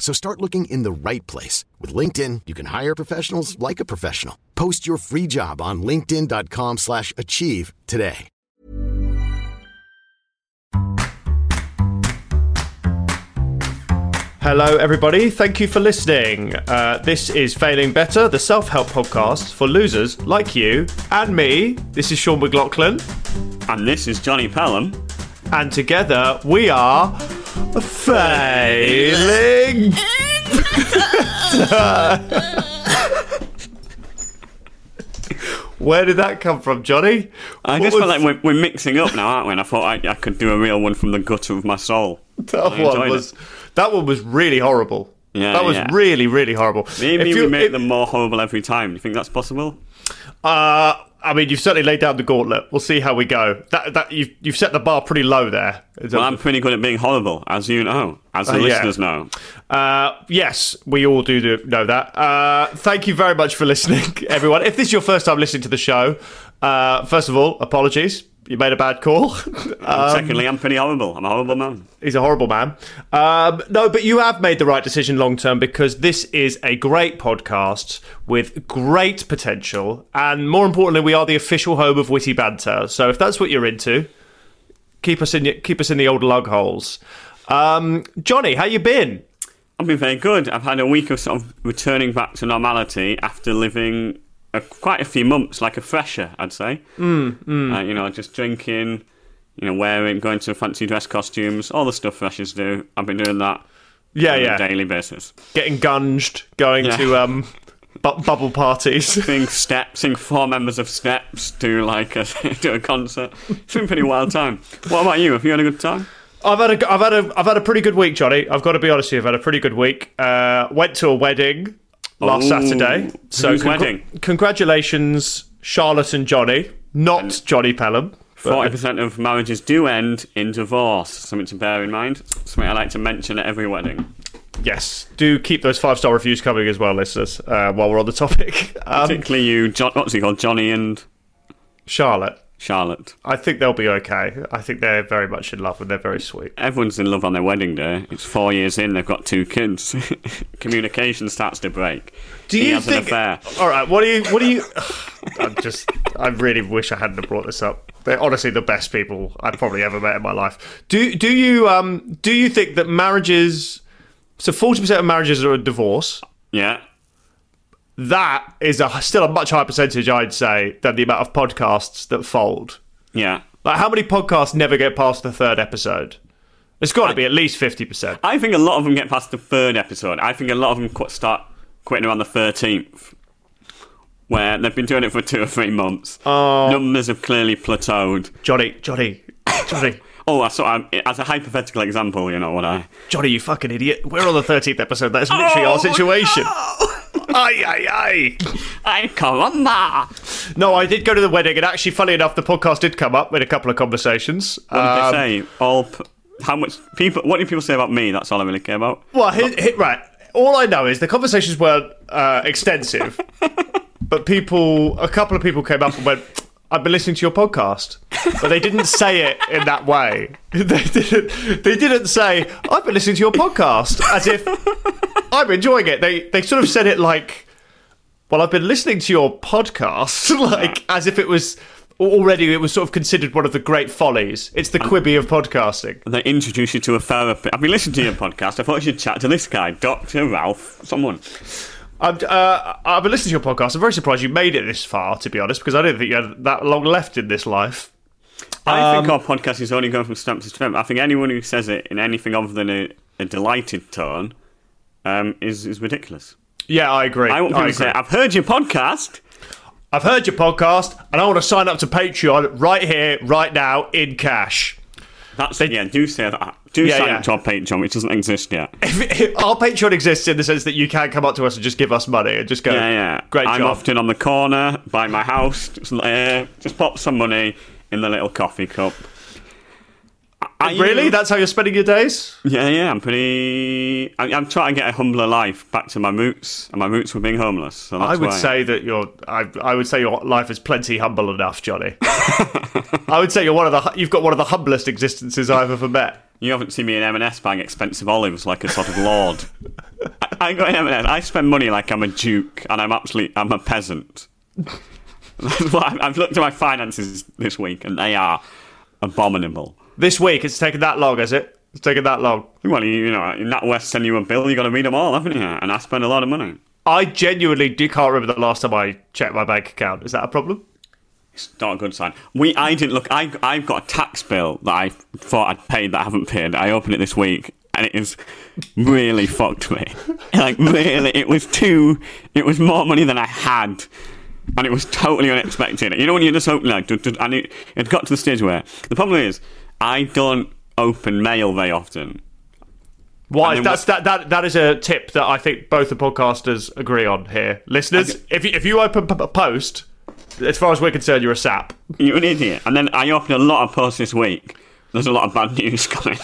So start looking in the right place. With LinkedIn, you can hire professionals like a professional. Post your free job on linkedin.com slash achieve today. Hello, everybody. Thank you for listening. Uh, this is Failing Better, the self help podcast for losers like you and me. This is Sean McLoughlin, And this is Jonny Pelham. And together we are Failing. Where did that come from, Johnny? I What just was- feel like we're, we're mixing up now, aren't we? And I thought I, I could do a real one from the gutter of my soul. that I one was it. that one was really horrible. Yeah, that was yeah. really, really horrible. Maybe we make if- them more horrible every time. Do you think that's possible? Uh, I mean, you've certainly laid down the gauntlet. We'll see how we go. That that you've you've set the bar pretty low there. Well, I'm pretty good at being horrible, as you know, as the Uh, yeah. listeners know. Uh, yes, we all do do- know that. Uh, thank you very much for listening, everyone. If this is your first time listening to the show, uh, first of all, apologies. You made a bad call. Um, Secondly, I'm pretty horrible. I'm a horrible man. He's a horrible man. Um, no, but you have made the right decision long term because this is a great podcast with great potential, and more importantly, we are the official home of witty banter. So if that's what you're into, keep us in keep us in the old lug holes. Um, Johnny, how you been? I've been very good. I've had a week of sort of returning back to normality after living a, quite a few months like a fresher, I'd say. Mm, Uh, you know, just drinking, you know, wearing, going to fancy dress costumes, all the stuff freshers do. I've been doing that Yeah, on yeah. a daily basis. Getting gunged, going Yeah. to um, bu- bubble parties. Seeing steps, seeing four members of Steps do like a, do a concert. It's been a pretty wild time. What about you? Have you had a good time? I've had a, I've had a, I've had a pretty good week, Johnny. I've got to be honest with you. I've had a pretty good week. Uh, went to a wedding last Ooh. Saturday. Whose wedding? Congratulations, Charlotte and Johnny, not Jonny Pelham. but- Forty percent of marriages do end in divorce. Something to bear in mind. Something I like to mention at every wedding. yes, do keep those five star reviews coming as well, listeners. Uh, while we're on the topic, um, Particularly you, John, what's he called? Johnny and Charlotte. Charlotte. I think they'll be okay. I think they're very much in love and they're very sweet. Everyone's in love on their wedding day. It's four years in, they've got two kids. Communication starts to break. Do he you has think? an affair. All right. What do you? What do you? I just. I really wish I hadn't have brought this up. They're honestly the best people I've probably ever met in my life. Do Do you um Do you think that marriages? So forty percent of marriages are a divorce. Yeah. That is a still a much higher percentage, I'd say, than the amount of podcasts that fold. Yeah. Like how many podcasts never get past the third episode? It's got to be at least fifty percent. I think a lot of them get past the third episode. I think a lot of them qu- start quitting around the 13th, where they've been doing it for two or three months. Oh. Numbers have clearly plateaued. Johnny, Johnny, Johnny. Oh, I saw, I, as a hypothetical example, you know what I. Johnny, you fucking idiot. We're on the 13th episode. That's literally oh, our situation. Aye, aye, aye. I come on now. No, I did go to the wedding, and actually, funny enough, the podcast did come up in a couple of conversations. What did Um, they say? All. P- how much people? What do people say about me? That's all I really care about. Well, hit, hit, right. All I know is the conversations weren't uh, extensive, but people, a couple of people came up and went, "I've been listening to your podcast," but they didn't say it in that way. They didn't. They didn't say, "I've been listening to your podcast," as if I'm enjoying it. They they sort of said it like, "Well, I've been listening to your podcast," like as if it was. Already, it was sort of considered one of the great follies. It's the Quibi of podcasting. They introduce you to a therapist. I've been listening to your podcast. I thought you should chat to this guy, Doctor Ralph, someone. I'm, uh, I've been listening to your podcast. I'm very surprised you made it this far, to be honest, because I didn't think you had that long left in this life. I think Um, our podcast is only going from strength to strength. I think anyone who says it in anything other than a, a delighted tone um, is is ridiculous. Yeah, I agree. I want people I to say, "I've heard your podcast." I've heard your podcast, and I want to sign up to Patreon right here, right now, in cash. That's yeah. Do say that. Do Yeah, sign yeah. up to our Patreon, which doesn't exist yet. Our Patreon exists in the sense that you can come up to us and just give us money and just go, Yeah, yeah. great I'm job. often on the corner by my house. Just, uh, just pop some money in the little coffee cup. I- really? That's how you're spending your days? Yeah, yeah. I'm pretty. I, I'm trying to get a humbler life back to my roots, and my roots were being homeless. So that's I would why. say that your I, I would say your life is plenty humble enough, Johnny. I would say you're one of the you've got one of the humblest existences I've ever met. You haven't seen me in M&S buying expensive olives like a sort of lord. I, I go in M&S. I spend money like I'm a duke, and I'm absolutely I'm a peasant. I've, looked at my finances this week, and they are abominable. This week it's taken that long, has it? It's taken that long. Well, you, you know, in that West send you a bill, you got to read them all, haven't you? And I spend a lot of money. I genuinely do can't remember the last time I checked my bank account. Is that a problem? It's not a good sign. We, I didn't look. I, I've got a tax bill that I thought I'd paid that I haven't paid. I opened it this week, and it is really fucked me. Like really, it was too. It was more money than I had, and it was totally unexpected. You know when you just open like, and it, it got to the stage where the problem is I don't open mail very often. Why? That's that, that that is a tip that I think both the podcasters agree on here. Listeners, if you, if you open p- a post, as far as we're concerned, you're a sap. You're an idiot. And then I opened a lot of posts this week. There's a lot of bad news coming.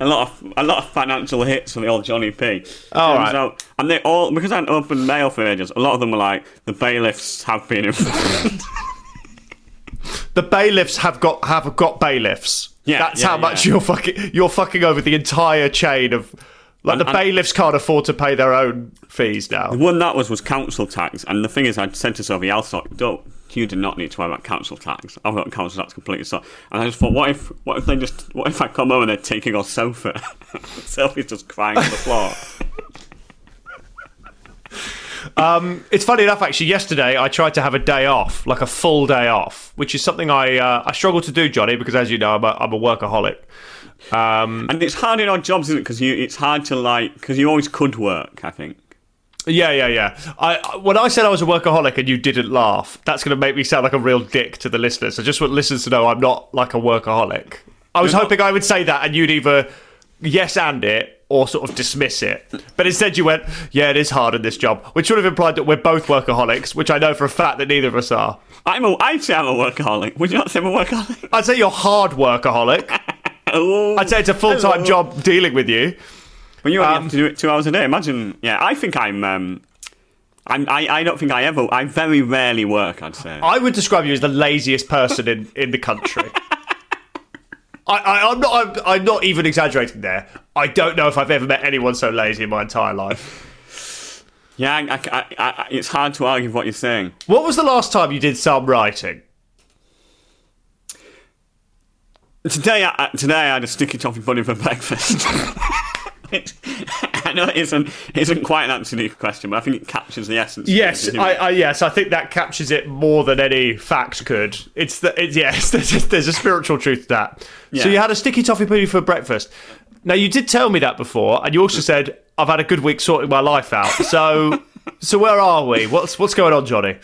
a lot of a lot of financial hits for the old Johnny P. All right. out- and they all because I hadn't opened mail for ages. A lot of them were like the bailiffs have been informed. The bailiffs have got have got bailiffs. Yeah, that's yeah, how much yeah. you're fucking you're fucking over the entire chain of. Like And- the bailiffs can't afford to pay their own fees now. the one that was was council tax. And the thing is, I'd said to Sophie, "I'll sort. Don't you do not need to worry about council tax. I've got council tax completely sorted." And I just thought, what if what if they just what if I come home and they're taking our sofa? Sophie's just crying on the floor. Um, It's funny enough, actually. Yesterday, I tried to have a day off, like a full day off, which is something I uh, I struggle to do, Johnny, because as you know, I'm a, I'm a workaholic. Um, And it's hard in odd jobs, isn't it? Because you, it's hard to like, because you always could work. I think. yeah, yeah, yeah. I when I said I was a workaholic and you didn't laugh, that's going to make me sound like a real dick to the listeners. I just want listeners to know I'm not like a workaholic. I was You're not- hoping I would say that, and you'd either yes and it or sort of dismiss it. But instead, you went, "Yeah, it is hard in this job," which would have implied that we're both workaholics, which I know for a fact that neither of us are. I'm a, I'd say I'm a workaholic. Would you not say I'm a workaholic? I'd say you're hard workaholic. Oh, I'd say it's a full time job dealing with you. When you only um, have to do it two hours a day, imagine. Yeah, I think I'm. Um, I'm I, I don't think I ever. I very rarely work. I'd say. I would describe you as the laziest person in, in the country. I, I, I'm not. I'm, I'm not even exaggerating there. I don't know if I've ever met anyone so lazy in my entire life. yeah, I, I, I, I, it's hard to argue with what you're saying. What was the last time you did some writing? Today, I, today I had a sticky toffee pudding for breakfast. I know it isn't isn't quite an answer to your question, but I think it captures the essence. of Yes, it. I, I yes, I think that captures it more than any fact could. It's the it's, yes, there's a, there's a spiritual truth to that. So you had a sticky toffee pudding for breakfast. Now you did tell me that before, and you also said I've had a good week sorting my life out. So so where are we? What's what's going on, Johnny?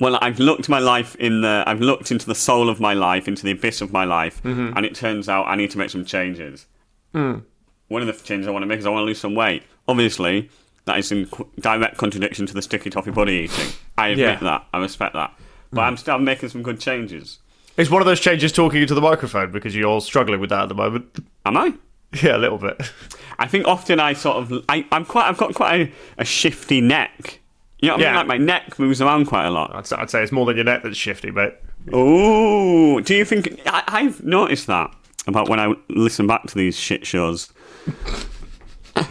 Well, I've looked my life in the. I've looked into the soul of my life, into the abyss of my life, Mm-hmm. and it turns out I need to make some changes. Mm. One of the changes I want to make is I want to lose some weight. Obviously, that is in direct contradiction to the sticky toffee body eating. I admit Yeah. Mm. that. I respect that. But I'm still making some good changes. It's one of those changes talking into the microphone because you're struggling with that at the moment. Am I? Yeah, a little bit. I think often I sort of. I, I'm quite. I've got quite a, a shifty neck. You know what I mean? Like my neck moves around quite a lot. I'd, say- I'd say it's more than your neck that's shifty, but. Ooh, do you think I, I've noticed that about when I listen back to these shit shows?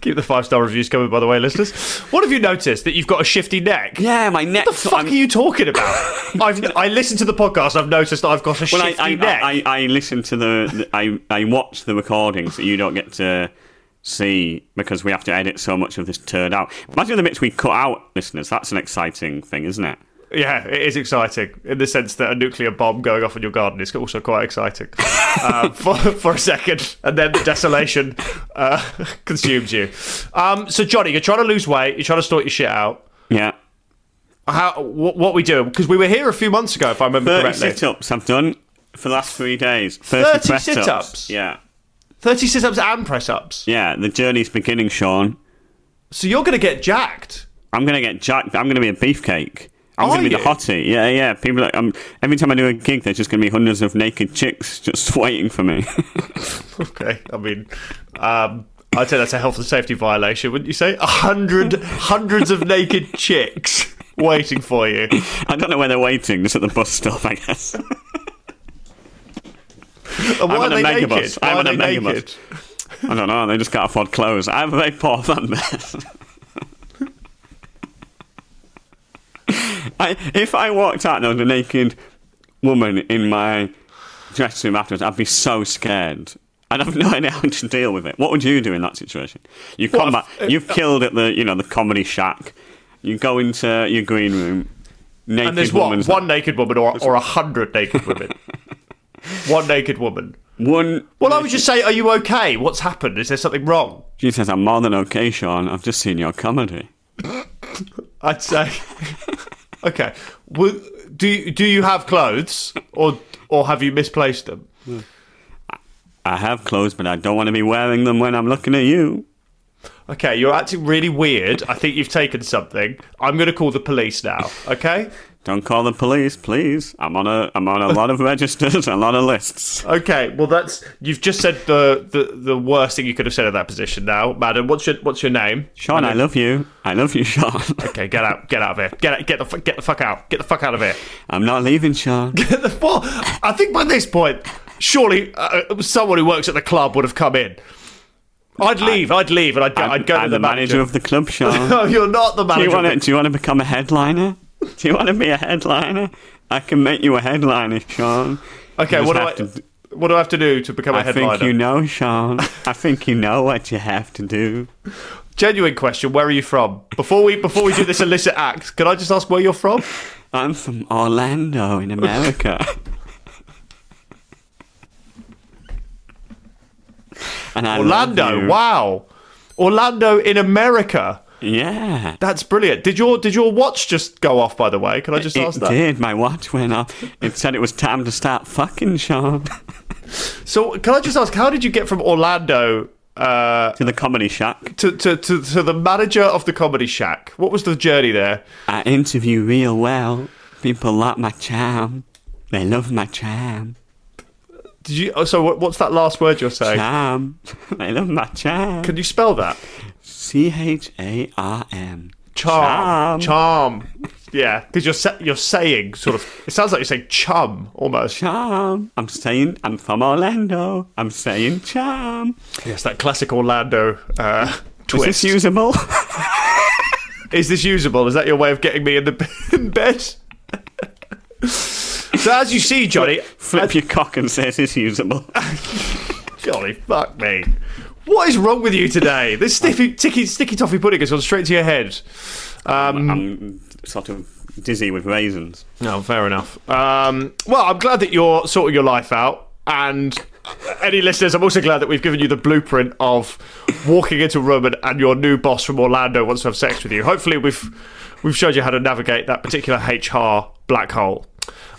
Keep the five star reviews coming, by the way, listeners. What have you noticed? That you've got a shifty neck? Yeah, my neck. What the fuck are you talking about? I've I listened to the podcast. I've noticed that I've got a Well, shifty I, neck. I, I, I listen to the, the I, I watch the recordings so you don't get to see because we have to edit so much of this turd out. Imagine the bits we cut out, listeners. That's an exciting thing, isn't it? Yeah, it is exciting in the sense that a nuclear bomb going off in your garden is also quite exciting um, for, for a second, and then the desolation uh, consumes you. Um, so, Johnny, you're trying to lose weight, you're trying to sort your shit out. Yeah. How, what, what we do? Because we were here a few months ago, if I remember 30 correctly. sit ups I've done for the last three days. 30, 30 sit-ups? Yeah. 30 sit ups and press ups. Yeah, the journey's beginning, Sean. So, you're going to get jacked. I'm going to get jacked. I'm going to be a beefcake. I'm going to be the hottie. Yeah, yeah. People, are, um, every time I do a gig, there's just going to be hundreds of naked chicks just waiting for me. Okay, I mean, um, I'd say that's a health and safety violation, wouldn't you say? A hundred, hundreds of naked chicks waiting for you. I don't know where they're waiting, just at the bus stop, I guess. I'm are on a they megabus. naked? I'm are on a they megabus. naked? I don't know. They just can't afford clothes. I'm a very poor base. I, if I walked out and there was a naked woman in my dressing room afterwards, I'd be so scared. I'd have no idea how to deal with it. What would you do in that situation? You come back. Uh, you've uh, killed at the you know the comedy shack. You go into your green room. Naked And there's what? woman's One naked woman or, or a hundred naked women? One naked woman. one. Well, I would just say, are you okay? What's happened? Is there something wrong? She says, "I'm more than okay, Sean. I've just seen your comedy." I'd say, okay. Well, do you, do you have clothes, or or have you misplaced them? I have clothes, but I don't want to be wearing them when I'm looking at you. Okay, you're acting really weird. I think you've taken something. I'm going to call the police now. Okay. Don't call the police, please. I'm on a I'm on a lot of registers, a lot of lists. Okay. Well, that's you've just said the, the the worst thing you could have said in that position. Now, madam, what's your what's your name? Sean, I love you. I love you, Sean. Okay, get out, get out of here. Get out, get the get the fuck out. Get the fuck out of here. I'm not leaving, Sean. Get the fuck. I think by this point, surely uh, someone who works at the club would have come in. I'd leave. I'd leave, and I'd go. I'm, I'd go I'm to the the manager of the club, Sean. No, you're not the do manager. you want to? Do you want to become a headliner? Do you want to be a headliner? I can make you a headliner, Sean. Okay, what do I have to- what do I have to do to become a I headliner? I think you know, Sean. I think you know what you have to do. Genuine question. Where are you from? Before we before we do this illicit act, can I just ask where you're from? I'm from Orlando in America. Orlando. Wow. Orlando in America. Yeah. That's brilliant. Did your did your watch just go off? By the way, can I just It ask that? did. My watch went off. It said it was time to start fucking, Sean. So, can I just ask, how did you get from Orlando uh, to the comedy shack. to, to to to the manager of the Comedy Shack? What was the journey there? I interview real well. People like my charm. They love my charm. Did you? Oh, so, what's that last word you're saying? Charm. they love my charm. Can you spell that? C H A R M. Charm. Charm. Charm. Yeah, because you're sa- you're saying sort of. It sounds like you're saying chum almost. Charm. I'm saying I'm from Orlando. I'm saying charm. Yes, that classic Orlando uh, Is this usable? Is this usable? Is that your way of getting me in the in bed? so as you see, Johnny, Flip your cock and say it's usable. Johnny, fuck me. What is wrong with you today? This sticky, sticky, sticky toffee pudding has gone straight to your head. Um, I'm sort of dizzy with raisins. no, fair enough. Um, well, I'm glad that you're sorting your life out. And any listeners, I'm also glad that we've given you the blueprint of walking into a room and, and your new boss from Orlando wants to have sex with you. Hopefully, we've we've showed you how to navigate that particular HR black hole.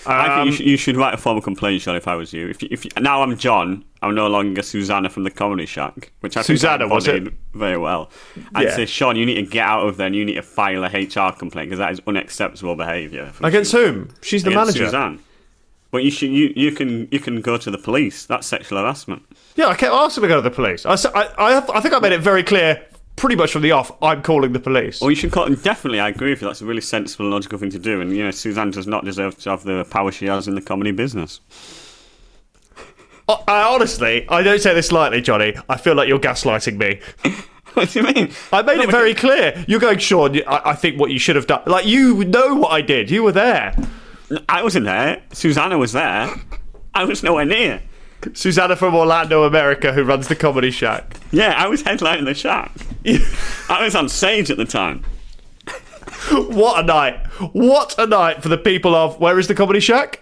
I think Um, you, sh- you should write a formal complaint, Sean, if I was you. If, you, if you, now I'm John, I'm no longer Susanna from the Comedy Shack, which I Susanna, was it? very well. I'd Yeah. say, Sean, you need to get out of there and you need to file a HR complaint because that is unacceptable behaviour. Against whom? She's the against manager. Suzanne. But you should you, you can you can go to the police. That's sexual harassment. Yeah, I kept asking to go to the police. I, I, I think I made it very clear, pretty much from the off, I'm calling the police. Well, you should call and definitely. I agree with you. That's a really sensible and logical thing to do. And you know, Suzanne does not deserve to have the power she has in the comedy business. I, honestly, I don't say this lightly, Johnny. I feel like you're gaslighting me. what do you mean? I made it very clear. You're going, Sean. I, I think what you should have done. Like you know what I did. You were there. I wasn't there. Susanna was there. I was nowhere near. Susanna from Orlando, America, who runs the Comedy Shack. Yeah, I was headlining the shack. I was on stage at the time. what a night! What a night for the people of where is the comedy shack?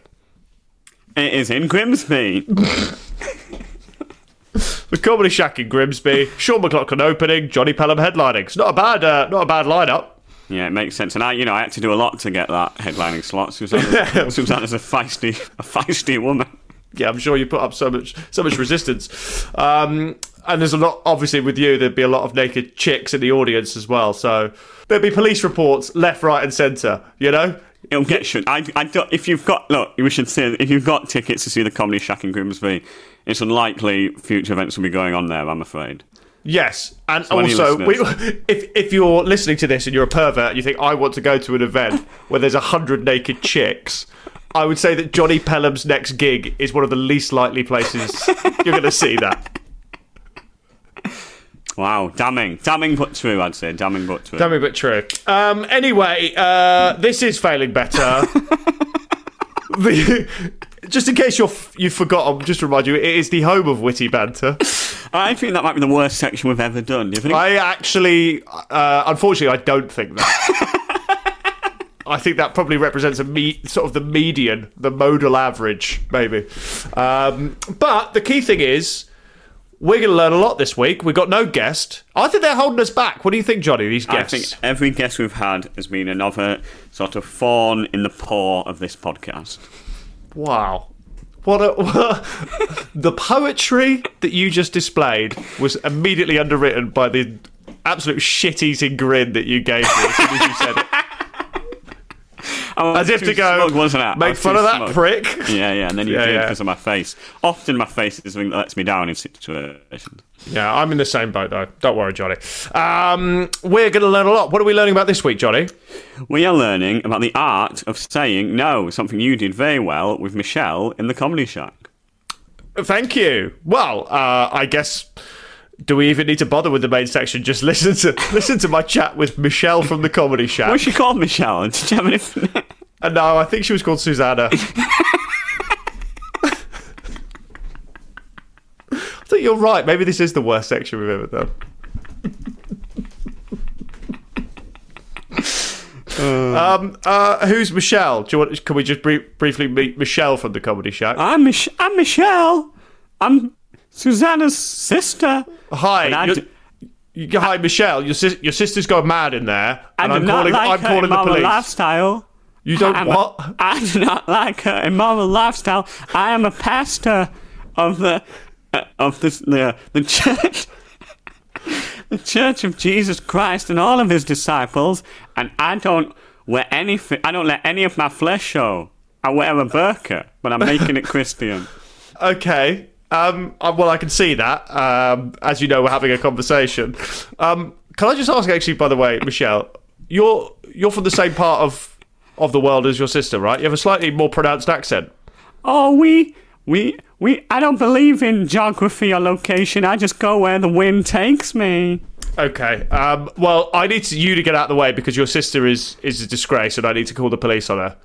It is in Grimsby. The comedy shack in Grimsby. Sean McLoughlin opening. Jonny Pelham headlining. It's not a bad, uh, not a bad lineup. Yeah, it makes sense. And I, you know, I had to do a lot to get that headlining slot. Susanna, Susanna's a feisty, a feisty woman. Yeah, I'm sure you put up so much, so much resistance. Um, and there's a lot, obviously, with you, there'd be a lot of naked chicks in the audience as well. So there'd be police reports left, right, and centre. You know, It'll get shut. I, I don't, if you've got look, we should say if you've got tickets to see the comedy shack in Grimsby, it's unlikely future events will be going on there. I'm afraid. Yes, and So also, we, if if you're listening to this and you're a pervert, and you think I want to go to an event where there's a hundred naked chicks. I would say that Jonny Pelham's next gig is one of the least likely places you're going to see that. Wow, damning, damning but true. I'd say damning but true. Me, but true. Um, anyway, uh, this is failing better. the, just in case you're you've forgotten, just to remind you, it is the home of witty banter. I think that might be the worst section we've ever done. Do you think? I actually, uh, unfortunately, I don't think that. I think that probably represents a me- sort of the median, the modal average, maybe. Um, but the key thing is, we're going to learn a lot this week. We've got no guest. I think they're holding us back. What do you think, Johnny? These guests? I think every guest we've had has been another sort of fawn in the paw of this podcast. Wow. What a what, the poetry that you just displayed was immediately underwritten by the absolute shit-eating grin that you gave me as soon as you said it. I was As if to go, wasn't I? I make was fun of that smug. prick. Yeah, yeah, and then you Yeah, did yeah. because of my face. Often my face is something that lets me down in situations. Yeah, I'm in the same boat though. Don't worry, Johnny. Um, we're going to learn a lot. What are we learning about this week, Johnny? We are learning about the art of saying no, something you did very well with Michelle in the Comedy Shack. Thank you. Well, uh, I guess. Do we even need to bother with the main section? Just listen to listen to my chat with Michelle from the Comedy Shack. What's she called, Michelle? Did you have anything? Uh, no, I think she was called Susanna. I think you're right. Maybe this is the worst section we've ever done. um, uh, who's Michelle? Do you want? Can we just brie- briefly meet Michelle from the Comedy Shack? I'm, Mich- I'm Michelle. I'm Susanna's sister. Hi, and you're- d- you- hi, Michelle. Your sis- your sister's gone mad in there, and I'm calling. I'm calling the police. lifestyle. You don't I'm what? A, I do not like her immoral lifestyle. I am a pastor of the uh, of this, the the church, the Church of Jesus Christ and all of His disciples, and I don't wear anything. I don't let any of my flesh show. I wear a burqa, but I'm making it Christian. Okay. Um, uh, well, I can see that. Um, as you know, we're having a conversation. Um, can I just ask, actually, by the way, Michelle, you're you're from the same part of of the world as your sister, right? You have a slightly more pronounced accent. Oh, we we we. I don't believe in geography or location. I just go where the wind takes me. Okay. Um, well, I need to, you to get out of the way because your sister is is a disgrace, and I need to call the police on her.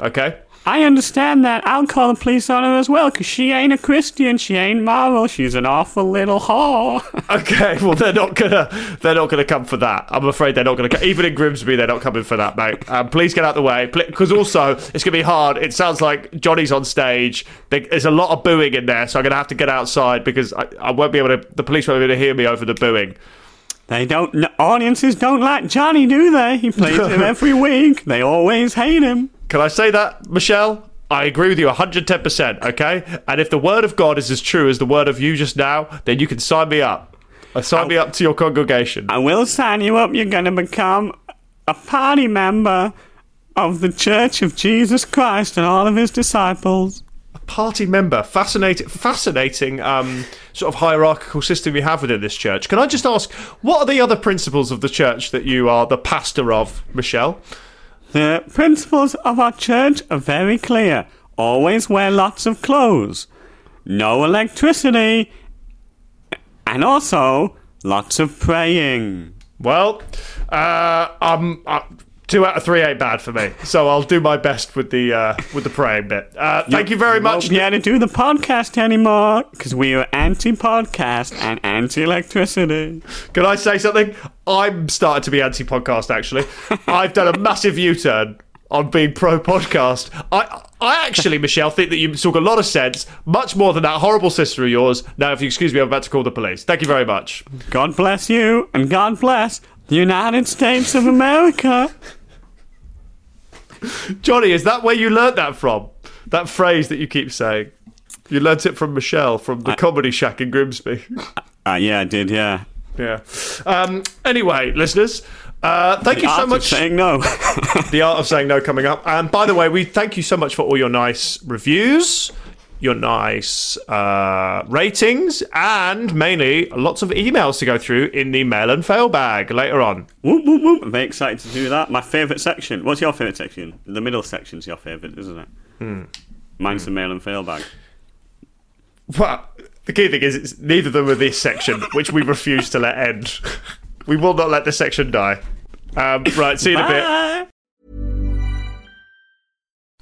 Okay. I understand that. I'll call the police on her as well, because she ain't a Christian. She ain't moral. She's an awful little whore. Okay, well they're not gonna they're not gonna come for that. I'm afraid they're not gonna. co- Even in Grimsby, they're not coming for that, mate. Um, please get out the way, because also it's gonna be hard. It sounds like Johnny's on stage. There's a lot of booing in there, so I'm gonna have to get outside because I, I won't be able to. The police won't be able to hear me over the booing. they don't. audiences don't like Johnny, do they? He plays him every week. They always hate him. Can I say that, Michelle? I agree with you 110%, okay? And if the word of God is as true as the word of you just now, then you can sign me up. Uh, sign me up to your congregation. I will sign you up. You're gonna become a party member of the Church of Jesus Christ and all of His disciples. A party member. Fascinating, fascinating um, sort of hierarchical system you have within this church. Can I just ask, what are the other principles of the church that you are the pastor of, Michelle? The principles of our church are very clear. Always wear lots of clothes. No electricity. And also, lots of praying. Well, uh, um, uh, Two out of three ain't bad for me, so I'll do my best with the uh, with the praying bit. Uh, thank you very much. Able to do the podcast anymore because we are anti-podcast and anti-electricity. Can I say something? I'm starting to be anti-podcast. Actually, I've done a massive U-turn on being pro-podcast. I, I actually, Michelle, think that you talk a lot of sense, much more than that horrible sister of yours. Now, if you excuse me, I'm about to call the police. Thank you very much. God bless you and God bless the United States of America. Johnny, is that where you learnt that from? That phrase that you keep saying? You learnt it from Michelle from the Comedy Shack in Grimsby. Uh, yeah, I did. Yeah. yeah. Um, anyway, listeners, uh, thank you Art so of much. saying no. the art of saying no coming up. And by the way, we thank you so much for all your nice reviews, your nice uh, ratings, and mainly lots of emails to go through in the mail and fail bag later on. whoop, whoop, whoop. I'm very excited to do that. My favourite section. What's your favourite section? The middle section's your favourite, isn't it? Hmm. Mine's the mail and fail bag. Well, the key thing is, it's neither of them are this section, which we refuse to let end. we will not let this section die. Um, right, see you in a bit.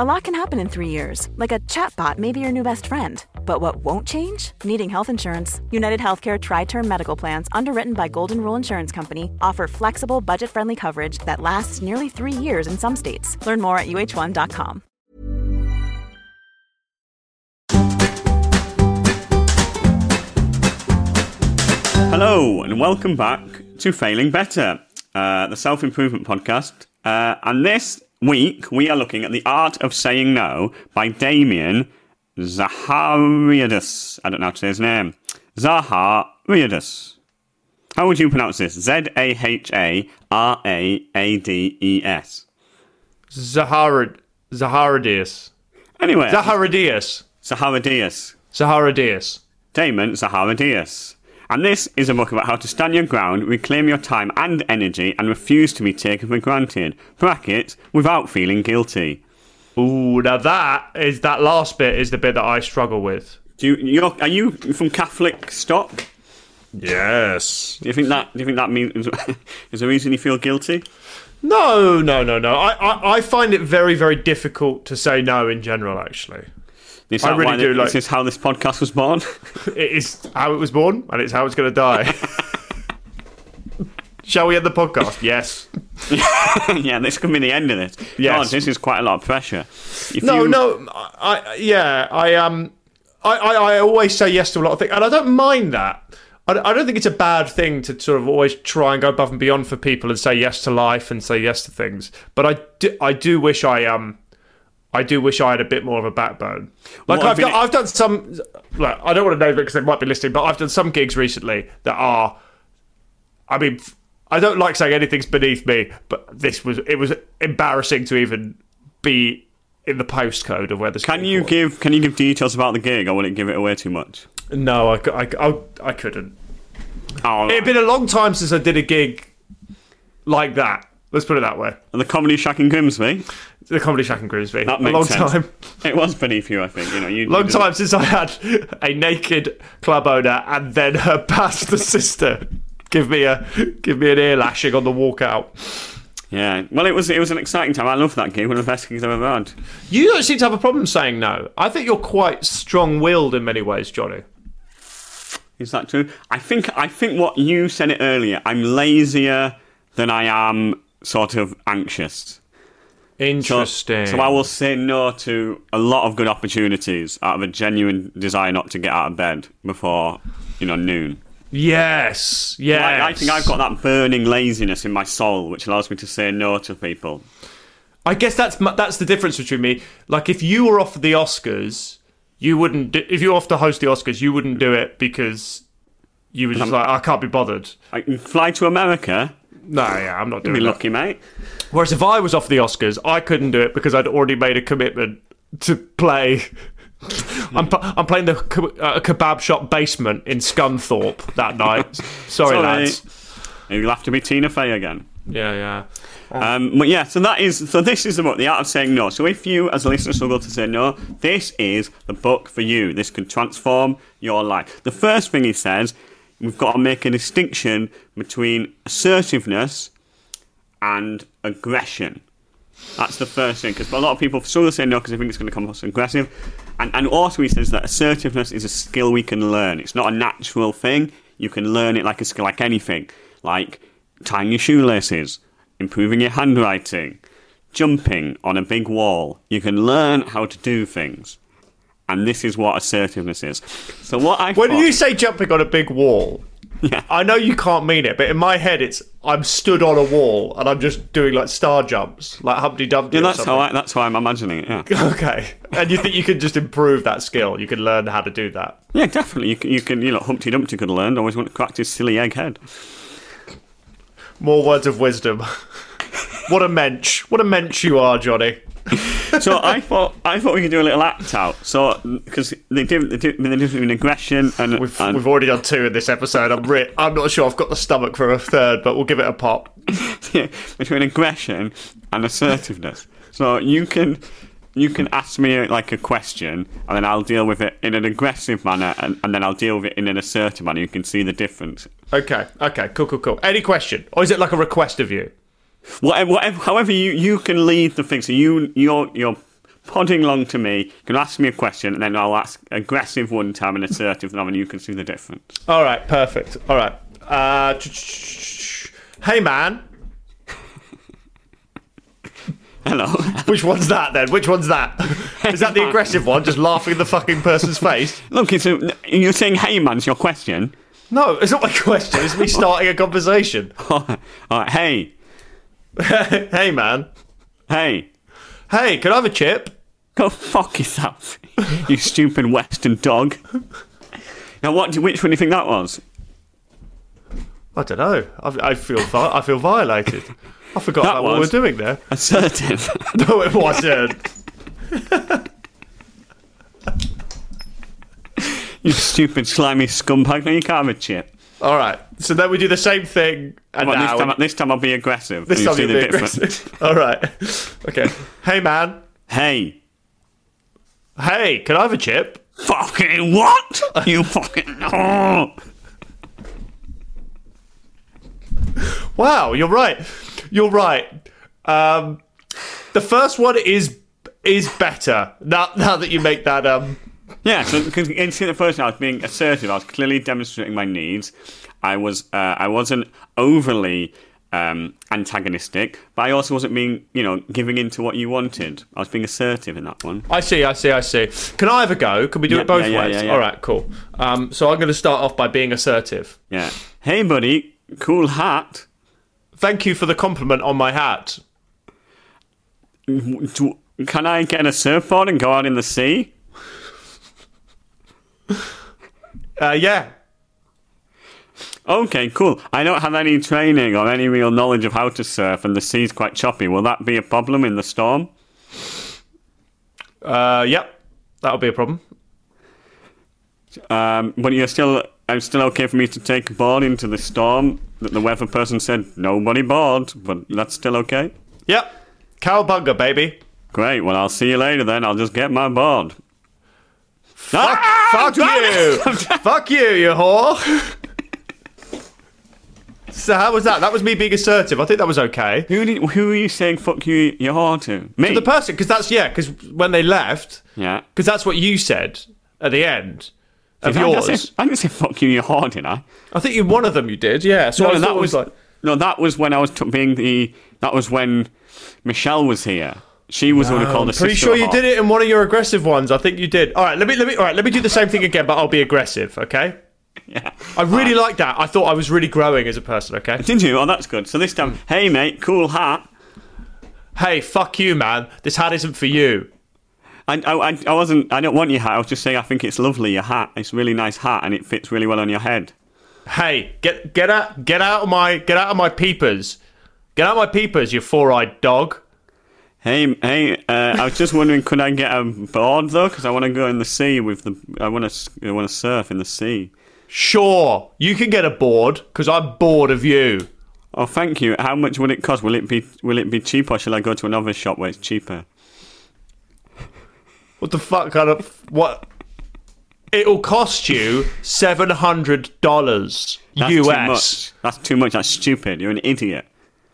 A lot can happen in three years, like a chatbot may be your new best friend. But what won't change? Needing health insurance. United Healthcare Tri Term Medical Plans, underwritten by Golden Rule Insurance Company, offer flexible, budget friendly coverage that lasts nearly three years in some states. Learn more at uh1.com. Hello and welcome back to Failing Better, uh, the self improvement podcast. Uh, and this week we are looking at The Art of Saying No by Damon Zahariades. I don't know how to say his name. Zahariades. How would you pronounce this? Z A H A R A A D E S. Zaharad, Zaharadius. Anyway, Zaharadius. Zaharadias. Zaharadius. Damon Zaharadias. And this is a book about how to stand your ground, reclaim your time and energy, and refuse to be taken for granted. Brackets, without feeling guilty. Ooh, now that is that last bit is the bit that I struggle with. Do you, you're, are you from Catholic stock? Yes. Do you think that? Do you think that means is there a reason you feel guilty? No, no, no, no. I, I, I find it very, very difficult to say no in general. Actually, Is I really do This like- is how this podcast was born. it is how it was born, and it's how it's going to die. Shall we end the podcast? Yes. yeah, this could be the end of this. Yes. God, this is quite a lot of pressure. If No, you- no. I, yeah. I um. I, I, I always say yes to a lot of things, and I don't mind that. I, I don't think it's a bad thing to sort of always try and go above and beyond for people and say yes to life and say yes to things. But I do, I do wish I um. I do wish I had a bit more of a backbone. Like What I've done, you- I've done some. Look, I don't want to name it because they might be listening, but I've done some gigs recently that are. I mean, I don't like saying anything's beneath me, but this was it was embarrassing to even be in the postcode of where this. Can you was. give Can you give details about the gig, I it give it away too much? No, I, I, I, I couldn't. Oh, It'd been a long time since I did a gig like that. Let's put it that way. And the comedy shack in Grimsby. The Comedy Shack in Grimsby. That a makes long sense. time. It was beneath you, I think. You know, you Long you time since I had a naked club owner and then her pastor sister give me a give me an ear lashing on the walkout. Yeah. Well, it was it was an exciting time. I love that gig. One of the best gigs I've ever had. You don't seem to have a problem saying no. I think you're quite strong-willed in many ways, Johnny. Is that true? I think I think what you said it earlier. I'm lazier than I am sort of anxious. Interesting. so I will say no to a lot of good opportunities out of a genuine desire not to get out of bed before, you know, noon. Yes. Yes. I, I think I've got that burning laziness in my soul, which allows me to say no to people. I guess that's that's the difference between me. Like, if you were offered the Oscars, you wouldn't. Do, if you were off to host the Oscars, you wouldn't do it because you were just like, I can't be bothered. I can fly to America. No, yeah, I'm not Be doing that. lucky, mate. Whereas if I was off the Oscars, I couldn't do it because I'd already made a commitment to play. I'm, I'm playing the uh, kebab shop basement in Scunthorpe that night. Sorry, Sorry. lads. You'll have to be Tina Fey again. Yeah, yeah. Um, but yeah, so that is so. This is the book, The Art of Saying No. So if you, as a listener, struggle to say no, this is the book for you. This can transform your life. The first thing he says, we've got to make a distinction between assertiveness and aggression. That's the first thing, because a lot of people to say no because they think it's going to come across aggressive. And, and also, he says that assertiveness is a skill we can learn. It's not a natural thing. You can learn it like a skill, like anything, like tying your shoelaces, improving your handwriting, jumping on a big wall. You can learn how to do things. And this is what assertiveness is. So, what I When thought- you say jumping on a big wall, Yeah. I know you can't mean it, but in my head, it's I'm stood on a wall and I'm just doing like star jumps, like Humpty Dumpty. Yeah, that's how. I, that's how I'm imagining it. Yeah, Okay, and you think you can just improve that skill? You can learn how to do that. yeah, definitely. You can, you can, you know, Humpty Dumpty could have learned. Always want to crack his silly egg head. More words of wisdom. what a mensch! What a mensch you are, Johnny. So I thought I thought we could do a little act out. So because they do they do the difference between aggression and, We've, and we've already done two in this episode. I'm re- I'm not sure I've got the stomach for a third, but we'll give it a pop. between aggression and assertiveness. So you can you can ask me like a question, and then I'll deal with it in an aggressive manner, and, and then I'll deal with it in an assertive manner. You can see the difference. Okay, okay, cool, cool, cool. Any question, or is it like a request of you? Whatever, whatever however you, you can lead the thing. So you you're you're podding along to me. You can ask me a question, and then I'll ask aggressive one time and assertive another, and you can see the difference. All right, perfect. All right. Uh, hey, man. Hello. Which one's that then? Which one's that? Is that the aggressive one, just laughing in the fucking person's face? Look, it's a, you're saying, "Hey, man," it's your question. No, it's not my question. It's me starting a conversation. All right, hey, hey, man. hey, Hey, can I have a chip? go fuck yourself, you stupid Western dog. Now, what? do- Which one do you think that was? I don't know. I, I feel I feel violated. I forgot That about what was- we're doing there. Assertive. No, it wasn't. you stupid slimy scumbag. No, you can't have a chip. All right. So then we do the same thing, and on, now this, time, this time I'll be aggressive. this time you'll the be difference. aggressive. All right. Okay. Hey, man. Hey, Hey, can I have a chip? fucking what? you fucking no. Wow, you're right. You're right. Um, the first one is is better now. Now that you make that um, Yeah, so because in the first, I was being assertive. I was clearly demonstrating my needs. I was, uh, I wasn't overly um, antagonistic, but I also wasn't being, you know, giving in to what you wanted. I was being assertive in that one. I see, I see, I see. Can I have a go? Can we do Yeah, it both yeah, ways? yeah, yeah. All right, cool. Um, so I'm going to start off by being assertive. Yeah. Hey, buddy, cool hat. Thank you for the compliment on my hat. Do- Can I get a surfboard and go out in the sea? Uh, yeah. Okay, cool. I don't have any training or any real knowledge of how to surf, and the sea's quite choppy. Will that be a problem in the storm? Uh, yep. That'll be a problem. Um, but you're still, I'm still okay for me to take a board into the storm. That the weather person said nobody board, but that's still okay. Yep. Cowbunga, baby. Great. Well, I'll see you later then. I'll just get my board. Fuck, Ah, fuck you. fuck you, you whore. so how was that? That was me being assertive. I think that was okay. Who did, who are you saying fuck you, your whore to? Me. To The person, because that's yeah, because when they left, yeah. because that's what you said at the end of Did I, yours. didn't say, I didn't say fuck you, your whore, did I? I think you one of them you did, yeah. So No, I no, that was was like No, that was when I was t- being the. That was when Michelle was here. She was the one who called I'm pretty sure you did it in one of your aggressive ones. I think you did. All right, let me let me all right, let me do the same thing again, but I'll be aggressive, okay? Yeah. I really like that. I thought I was really growing as a person, okay? Didn't you? Oh, that's good. So this time, hey mate, cool hat. Hey, fuck you, man. This hat isn't for you. I, I, I wasn't. I don't want your hat. I was just saying. I think it's lovely. Your hat. It's a really nice hat, and it fits really well on your head. Hey, get get out get out of my get out of my peepers. Get out of my peepers, you four-eyed dog. Hey, hey. Uh, I was just wondering, could I get a board though? Because I want to go in the sea with the. I want to. I want to surf in the sea. Sure, you can get a board because I'm bored of you. Oh, thank you. How much will it cost? Will it be? Will it be cheap, or shall I go to another shop where it's cheaper? What the fuck kind of what? It'll cost you seven hundred dollars That's Too much. That's too much. That's stupid. You're an idiot.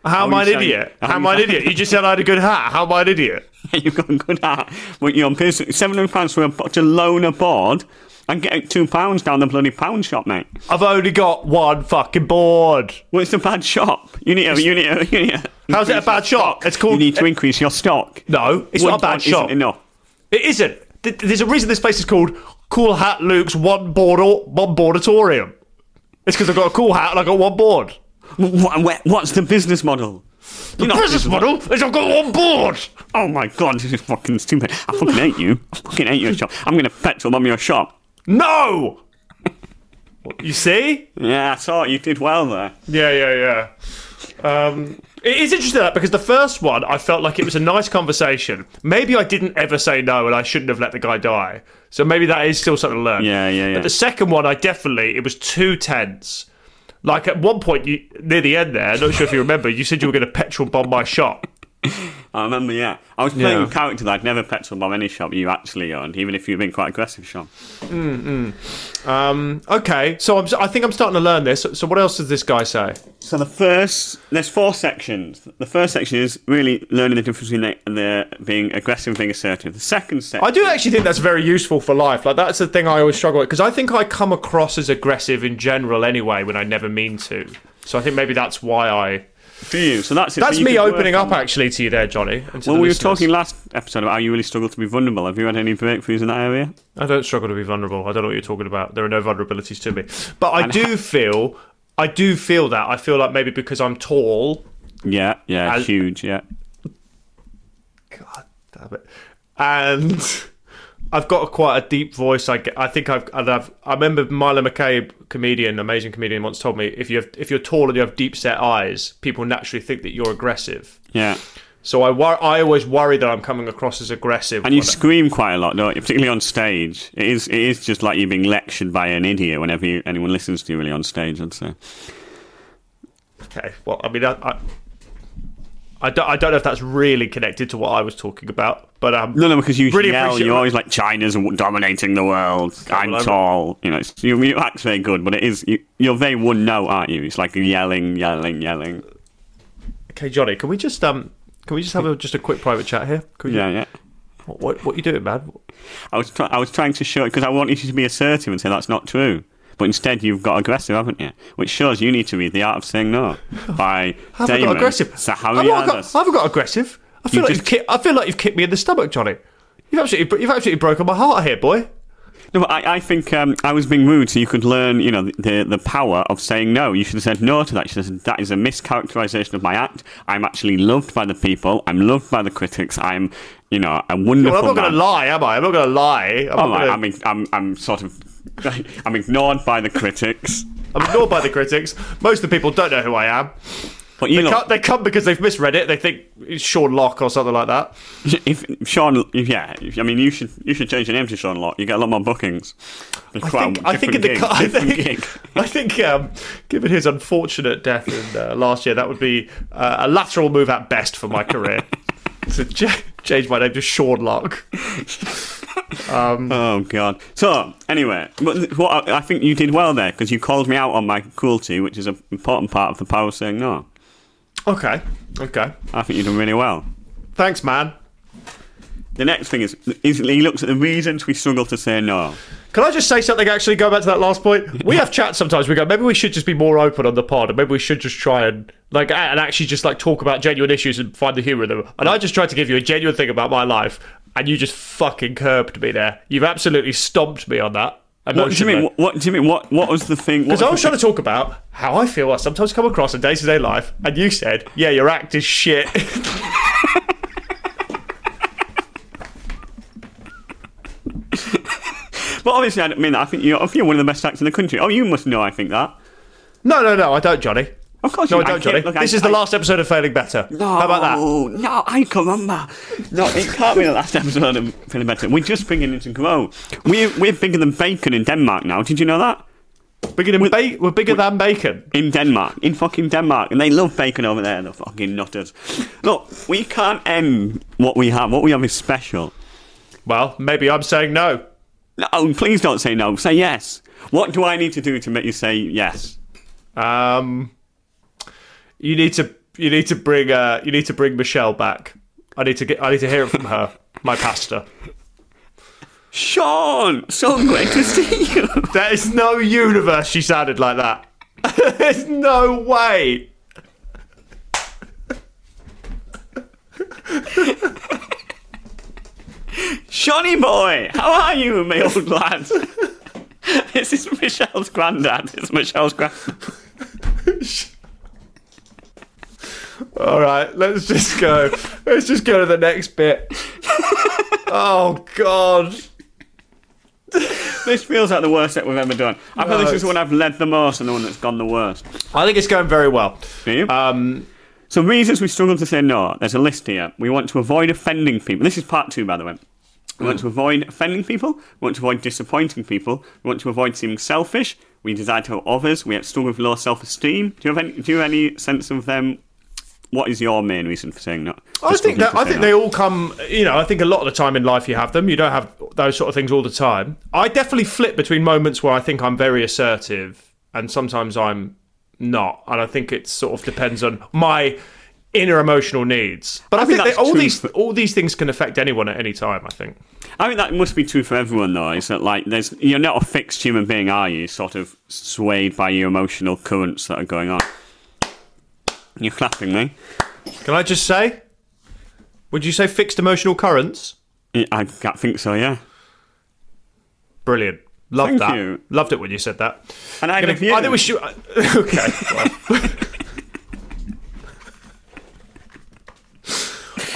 How am I an saying- idiot? how am I an idiot? You just said I had a good hat. How am I an idiot? You've got a good hat, but you're hundred pounds for a, to loan a board and get two pounds down the bloody pound shop, mate. I've only got one fucking board. Well, it's a bad shop. You need to. You need to. You need to How's it a bad shop? It's called- You need to increase your stock. No, it's One not a bad shop. Isn't enough. It isn't. There's a reason this place is called Cool Hat Luke's One Board One board Boardatorium. It's because I've got a cool hat and I've got one board. What, what- what's the business model? The You're business model is I've got one board. Oh my god, this is fucking stupid. I fucking hate you. I fucking hate your shop. I'm gonna fetch petrol bomb your shop. No. you see? Yeah, I saw it. You did well there. Yeah, yeah, yeah. Um, it is interesting that because the first one I felt like it was a nice conversation. Maybe I didn't ever say no, and I shouldn't have let the guy die. So maybe that is still something to learn. Yeah, yeah, yeah. But the second one, I definitely it was too tense. Like at one point, you near the end there, I'm not sure if you remember, you said you were going to petrol bomb my shop. I remember, yeah. I was playing Yeah. a character that I'd never petrol bomb any shop you actually owned, even if you've been quite aggressive, Sean. Um, okay, so I'm, I think I'm starting to learn this. So what else does this guy say? So the first, there's four sections. The first section is really learning the difference between the, the being aggressive and being assertive. The second section, I do actually think that's very useful for life. Like that's the thing I always struggle with because I think I come across as aggressive in general anyway when I never mean to. So I think maybe that's why I. do you? So that's it. That's me opening up on- actually to you there, Jonny. and to Well, the we were talking last episode about how you really struggle to be vulnerable. Have you had any breakthroughs in that area? I don't struggle to be vulnerable. I don't know what you're talking about. There are no vulnerabilities to me. But I And do feel, I do feel that. I feel like maybe because I'm tall. Yeah, yeah, I- huge, yeah. God damn it. And I've got a, quite a deep voice. I, I think I've, I've. I remember Milo McCabe, comedian, amazing comedian, once told me if you have, if you're tall and you have deep set eyes, people naturally think that you're aggressive. Yeah. So I, wor- I always worry that I'm coming across as aggressive. And you scream quite a lot, don't you? Particularly on stage. It is it is just like you're being lectured by an idiot whenever you, anyone listens to you really on stage, I'd say. Okay. Well, I mean, I, I, I don't, I don't know if that's really connected to what I was talking about, but um, No, no, because you Really yell, you're always like, China's dominating the world, I'm well, tall. You know, it's, you, you act very good, but it is, you, you're very one note, aren't you? It's like yelling, yelling, yelling. okay, Jonny, can we just um, can we just have a, just a quick private chat here? Can we- Yeah, yeah. What, what, what you doing, man? I was, try- I was trying to show it because I wanted you to be assertive and say that's not true. But instead, you've got aggressive, haven't you? Which shows you need to read The Art of Saying No by Have I Damon got aggressive? Sahari I've not got, I haven't got aggressive. I feel You like just- you've ki- I feel like you've kicked me in the stomach, Jonny. You've absolutely you've absolutely broken my heart here, boy. No, but I, I think um, I was being rude, so you could learn, you know, the the power of saying no. You should have said no to that. You should have said that is a mischaracterization of my act. I'm actually loved by the people. I'm loved by the critics. I'm, you know, a wonderful. Well, I'm not going to lie, am I? I'm not going to lie. I'm, Oh, I, gonna, I mean, I'm, I'm sort of, I'm ignored by the critics. I'm ignored by the critics. Most of the people don't know who I am. But you They, know, come, they come because they've misread it. They think it's Sean Locke or something like that. if Sean, yeah, I mean, you should you should change your name to Sean Locke. You get a lot more bookings. I think, I think in the gig, I think. I think um, given his unfortunate death in uh, last year, that would be uh, a lateral move at best for my career. to ch- change my name to Sean Locke. Um, oh god. So anyway, but what I, I think you did well there because you called me out on my cruelty, which is an important part of the power of saying no. Okay, okay. I think you've done really well. Thanks, man. The next thing is, is he looks at the reasons we struggle to say no. Can I just say something? Actually, go back to that last point. We have chats sometimes. We go, maybe we should just be more open on the pod, and maybe we should just try and like and actually just like talk about genuine issues and find the humor in them. And I just tried to give you a genuine thing about my life, and you just fucking curbed me there. You've absolutely stomped me on that. What do you mean? What, what do you mean? What What was the thing? Because I was trying to talk about how I feel I sometimes come across in day to day life, and you said, "Yeah, your act is shit." But obviously, I don't mean that. I think you're, I think you're one of the best acts in the country. Oh, you must know. I think that. no, no, no, I don't, Jonny. Of course, No, you don't, Jonny. Look, this I- is the I- last episode of Failing Better. No, How about that? No, I can remember. No, it can't be the last episode of Failing Better. We're just beginning to grow. We're, we're bigger than bacon in Denmark now. Did you know that? Bigger than ba- we're bigger than bacon. In Denmark. In fucking Denmark. And they love bacon over there, the fucking nutters. Look, we can't end what we have. What we have is special. Well, maybe I'm saying no. No, please don't say no. Say yes. What do I need to do to make you say yes? Um, you need to you need to bring uh you need to bring Michelle back. I need to get I need to hear it from her, my pastor. Sean! So great to see you. There is no universe she sounded like that. There's no way. Shawnee boy, how are you, my old lad? this is Michelle's granddad. It's Michelle's granddad. All right, let's just go. let's just go to the next bit. Oh God. This feels like the worst set we've ever done. I feel No, this is the one I've led the most and the one that's gone the worst. I think it's going very well. Do you? Um, so reasons we struggle to say no. There's a list here. We want to avoid offending people. This is part two, by the way. We want to avoid offending people. We want to avoid disappointing people. We want to avoid seeming selfish. We desire to help others. We have struggle with low self-esteem. Do you have any? Do you have any sense of them? What is your main reason for saying no? I think that I think no. they all come. You know, I think a lot of the time in life you have them. You don't have those sort of things all the time. I definitely flip between moments where I think I'm very assertive and sometimes I'm not, and I think it sort of depends on my inner emotional needs. But I, I think think, all these for- all these things can affect anyone at any time. I think. I mean that must be true for everyone, though. Is that like there's you're not a fixed human being, are you? Sort of swayed by your emotional currents that are going on. You're clapping me. Can I just say? Would you say fixed emotional currents? I I think so. Yeah. Brilliant. Loved Thank that. you. Loved it when you said that. And I Gonna- I think we should. Uh, okay.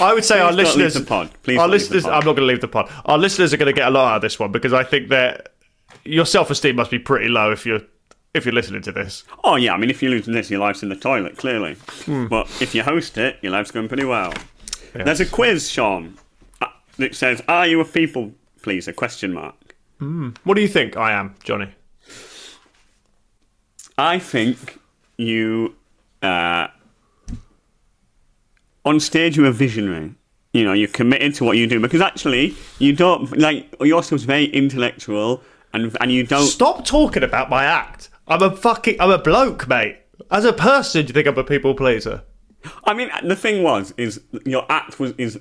I would say our Please leave listeners. pod. Please our don't leave the listeners. pod. I'm not going to leave the pod. Our listeners are going to get a lot out of this one because I think that your self-esteem must be pretty low if you're if you're listening to this. Oh yeah. I mean, if you're losing this, your life's in the toilet, clearly. Hmm. But if you host it, your life's going pretty well. There's a quiz, Sean, uh, that says, "Are you a people pleaser?" Question mark. What do you think I am, Jonny? I think you, uh, on stage, you're a visionary. You know, you're committed to what you do because actually, you don't like your stuff's very intellectual, and and you don't. Stop talking about my act. I'm a fucking. I'm a bloke, mate. As a person, do you think I'm a people pleaser? I mean, the thing was, is your act was is.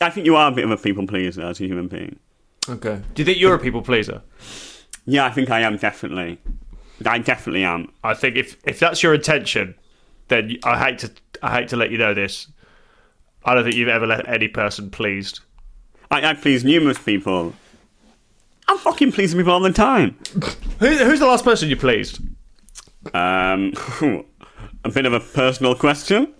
I think you are a bit of a people pleaser as a human being. Okay. Do you think you're a people pleaser? Yeah, I think I am definitely. I definitely am. I think if if that's your intention, then I hate to I hate to let you know this. I don't think you've ever let any person pleased. I, I please numerous people. I'm fucking pleasing people all the time. Who, who's the last person you pleased? Um, a bit of a personal question.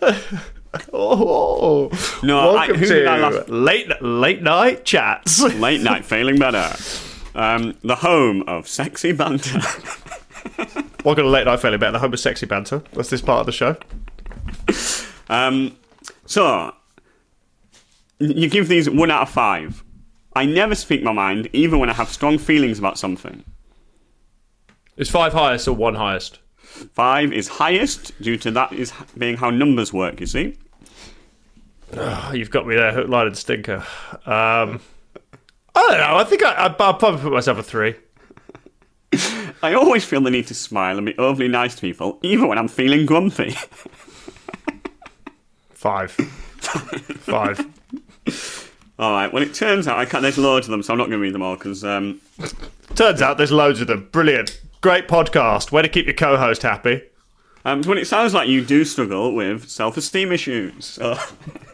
Oh, No, I- welcome who to did I last- late late night chats. Late night failing better. Um, the home of sexy banter. welcome to late night fairly better. The home of sexy banter. That's this part of the show. Um, so you give these one out of five. I never speak my mind, even when I have strong feelings about something. Is five highest or one highest? Five is highest due to that is being how numbers work. You see. Oh, you've got me there, hook, line, and stinker. Um, I don't know. I think I, I, I'll probably put myself a three. I always feel the need to smile and be overly nice to people, even when I'm feeling grumpy. Five. Five. All right. Well, it turns out I can't. There's loads of them, so I'm not going to read them all because um, Turns out there's loads of them. Brilliant. Great podcast. Way to keep your co-host happy. Um, but it sounds like you do struggle with self-esteem issues. So.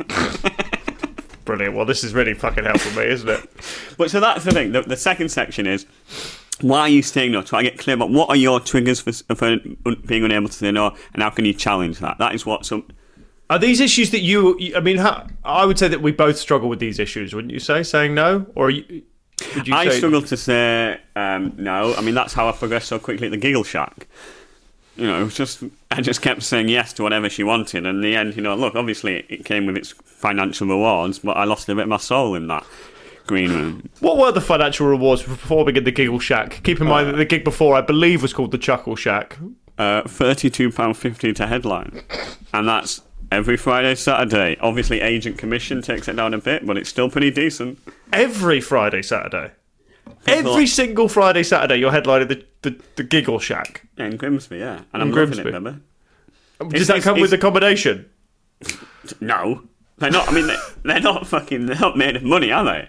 Brilliant. Well, this is really fucking helpful me, isn't it? But so that's the thing. The, the second section is why are you saying no? Try to get clear about what are your triggers for, for being unable to say no, and how can you challenge that? That is what some. Are these issues that you? I mean, I would say that we both struggle with these issues, wouldn't you say? Saying no, or you, would you I struggle to say um, no. I mean, that's how I progressed so quickly at the Giggle Shack. You know, just I just kept saying yes to whatever she wanted, and in the end, you know, look, obviously it came with its financial rewards, but I lost a bit of my soul in that green room. What were the financial rewards for performing in the Giggle Shack? Keep in mind that the gig before, I believe, was called the Chuckle Shack. Uh, Thirty-two pound fifty to headline, and that's every Friday, Saturday. Obviously, agent commission takes it down a bit, but it's still pretty decent. Every Friday, Saturday. Every single Friday, Saturday, you're headlining the, the, the Giggle Shack. Yeah, in Grimsby, yeah, and I'm In loving Grimsby. it, remember? Does Is that come with accommodation? No, they're not. I mean, they- they're not fucking. They're not made of money, are they?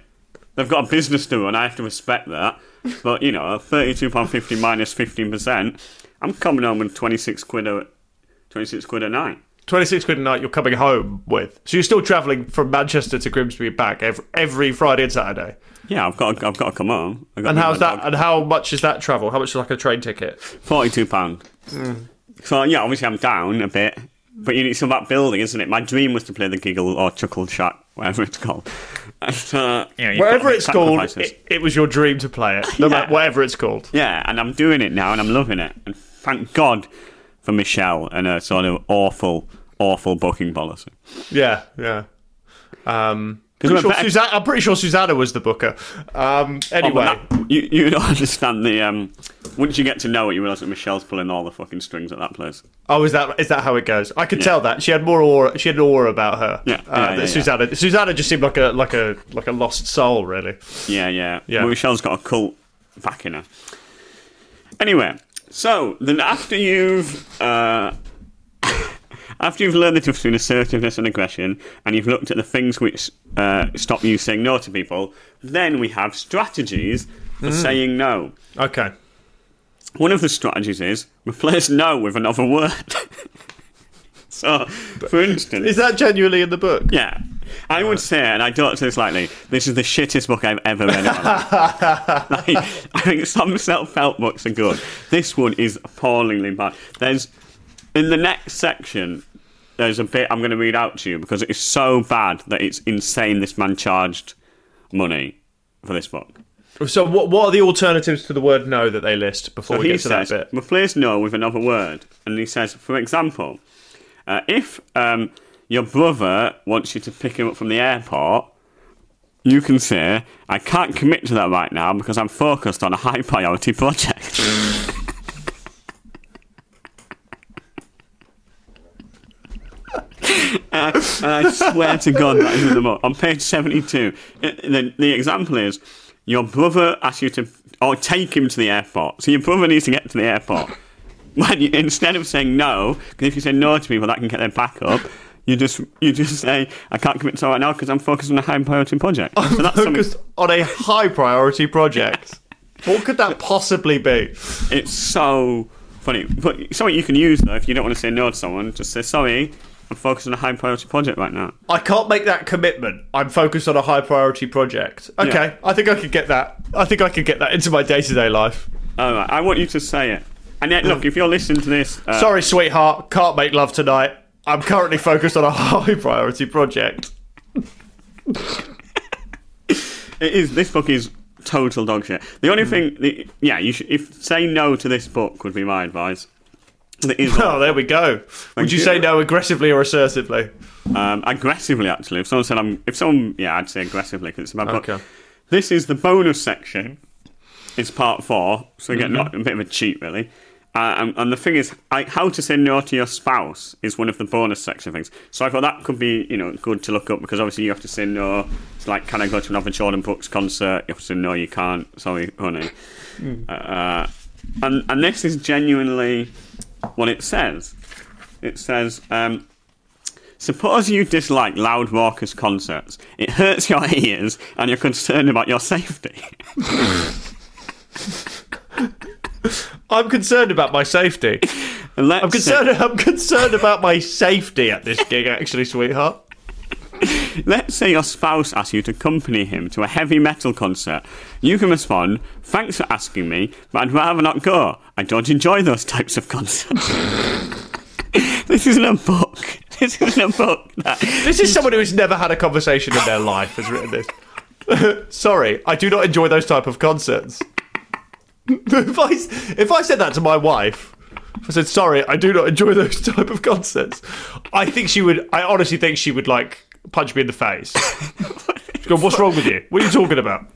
They've got a business to run. I have to respect that. But you know, thirty-two pound fifty minus fifteen percent. I'm coming home with twenty-six quid a twenty-six quid a night. 26 quid a night you're coming home with. So you're still travelling from Manchester to Grimsby back every, every Friday and Saturday. Yeah, I've got. I've got to come home. Got And how's that? dog. And how much is that travel? How much is like a train ticket? Forty-two pound. So yeah, obviously I'm down a bit. But you know, it's about building, isn't it? My dream was to play the Giggle or Chuckle Shack, whatever it's called. And, uh, you know, you've got to Whatever it's called, it, it was your dream to play it. No Yeah. matter whatever it's called. Yeah, and I'm doing it now, and I'm loving it. And thank God for Michelle and her sort of awful, awful booking policy. Yeah, yeah. Um, 'Cause pretty sure better- Susanna, I'm pretty sure Susanna was the booker. Um, Oh, anyway, but that- you you don't understand the um. Once you get to know it, you realise that Michelle's pulling all the fucking strings at that place. oh, is that is that how it goes? I could tell that she had more aura. She had an aura about her. Yeah, uh, yeah, yeah, yeah. Susanna. Susanna just seemed like a like a like a lost soul, really. Yeah, yeah, Yeah. Well, Michelle's got a cult backing her. Anyway, so then after you've uh, after you've learned the difference between assertiveness and aggression, and you've looked at the things which uh, stop you saying no to people, then we have strategies for saying no. Okay. One of the strategies is replace no with another word. so, for instance, Is that genuinely in the book? yeah. I would say, and I don't say this lightly, this is the shittest book I've ever read. in my life. like, I think some self-help books are good. This one is appallingly bad. There's in the next section. There's a bit I'm going to read out to you because it is so bad that it's insane. This man charged money for this book. So what what are the alternatives to the word no that they list before So we he get to says, that bit? replace no with another word. And he says, for example, uh, if um, your brother wants you to pick him up from the airport, you can say, I can't commit to that right now because I'm focused on a high priority project. Uh, and I swear to God, that is the book. On page 72, it- the, the example is your brother asks you to, or take him to the airport. So your brother needs to get to the airport. When you, instead of saying no, because if you say no to people, that can get their back up. You just you just say I can't commit to that right now because I'm focused on a high priority project. So that's something, Focused on a high priority project. what could that possibly be? it's so funny. But something you can use though if you don't want to say no to someone, just say sorry. I'm focused on a high priority project right now. I can't make that commitment. I'm focused on a high priority project. Okay, Yeah. I think I could get that. I think I could get that into my day to day life. All right, I want you to say it. And yet, look, if you're listening to this, uh, Sorry, sweetheart, can't make love tonight. I'm currently focused on a high priority project. It is. This book is total dog shit. The only thing, the, yeah, you should. If say no to this book would be my advice. It is Oh, there we go. Would you you. say no aggressively or assertively? um, aggressively. Actually, if someone said I'm, if someone, yeah, I'd say aggressively because it's my book. Okay. This is the bonus section. It's part four, so you get Mm-hmm. not, a bit of a cheat, really. Uh, and, and the thing is, I, how to say no to your spouse is one of the bonus section things. So I thought that could be, you know, good to look up because obviously you have to say no. It's like, can I go to another Jordan Brookes concert? You have to say no, you can't. Sorry, honey. Mm. Uh, and and this is genuinely what it says. It says. Um, Suppose you dislike loud, raucous concerts. It hurts your ears, and you're concerned about your safety. I'm concerned about my safety. I'm concerned. I'm concerned about my safety at this gig, actually, sweetheart. Let's say your spouse asks you to accompany him to a heavy metal concert. You can respond, "Thanks for asking me, but I'd rather not go. I don't enjoy those types of concerts." this isn't a book. This isn't a book. That This is someone who has never had a conversation in their life has written this. Sorry, I do not enjoy those type of concerts. if I if I said that to my wife, if I said sorry, I do not enjoy those type of concerts. I think she would. I honestly think she would like punch me in the face. Go, what's wrong with you? What are you talking about?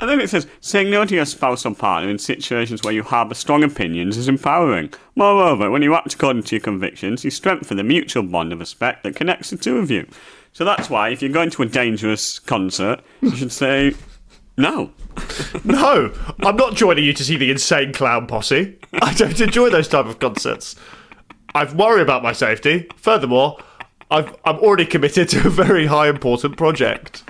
And then it says, saying no to your spouse or partner in situations where you harbour strong opinions is empowering. Moreover, when you act according to your convictions, you strengthen the mutual bond of respect that connects the two of you. So that's why, if you're going to a dangerous concert, you should say no. No, I'm not joining you to see the insane clown posse. I don't enjoy those type of concerts. I worry about my safety. Furthermore, I've, I'm already committed to a very high important project.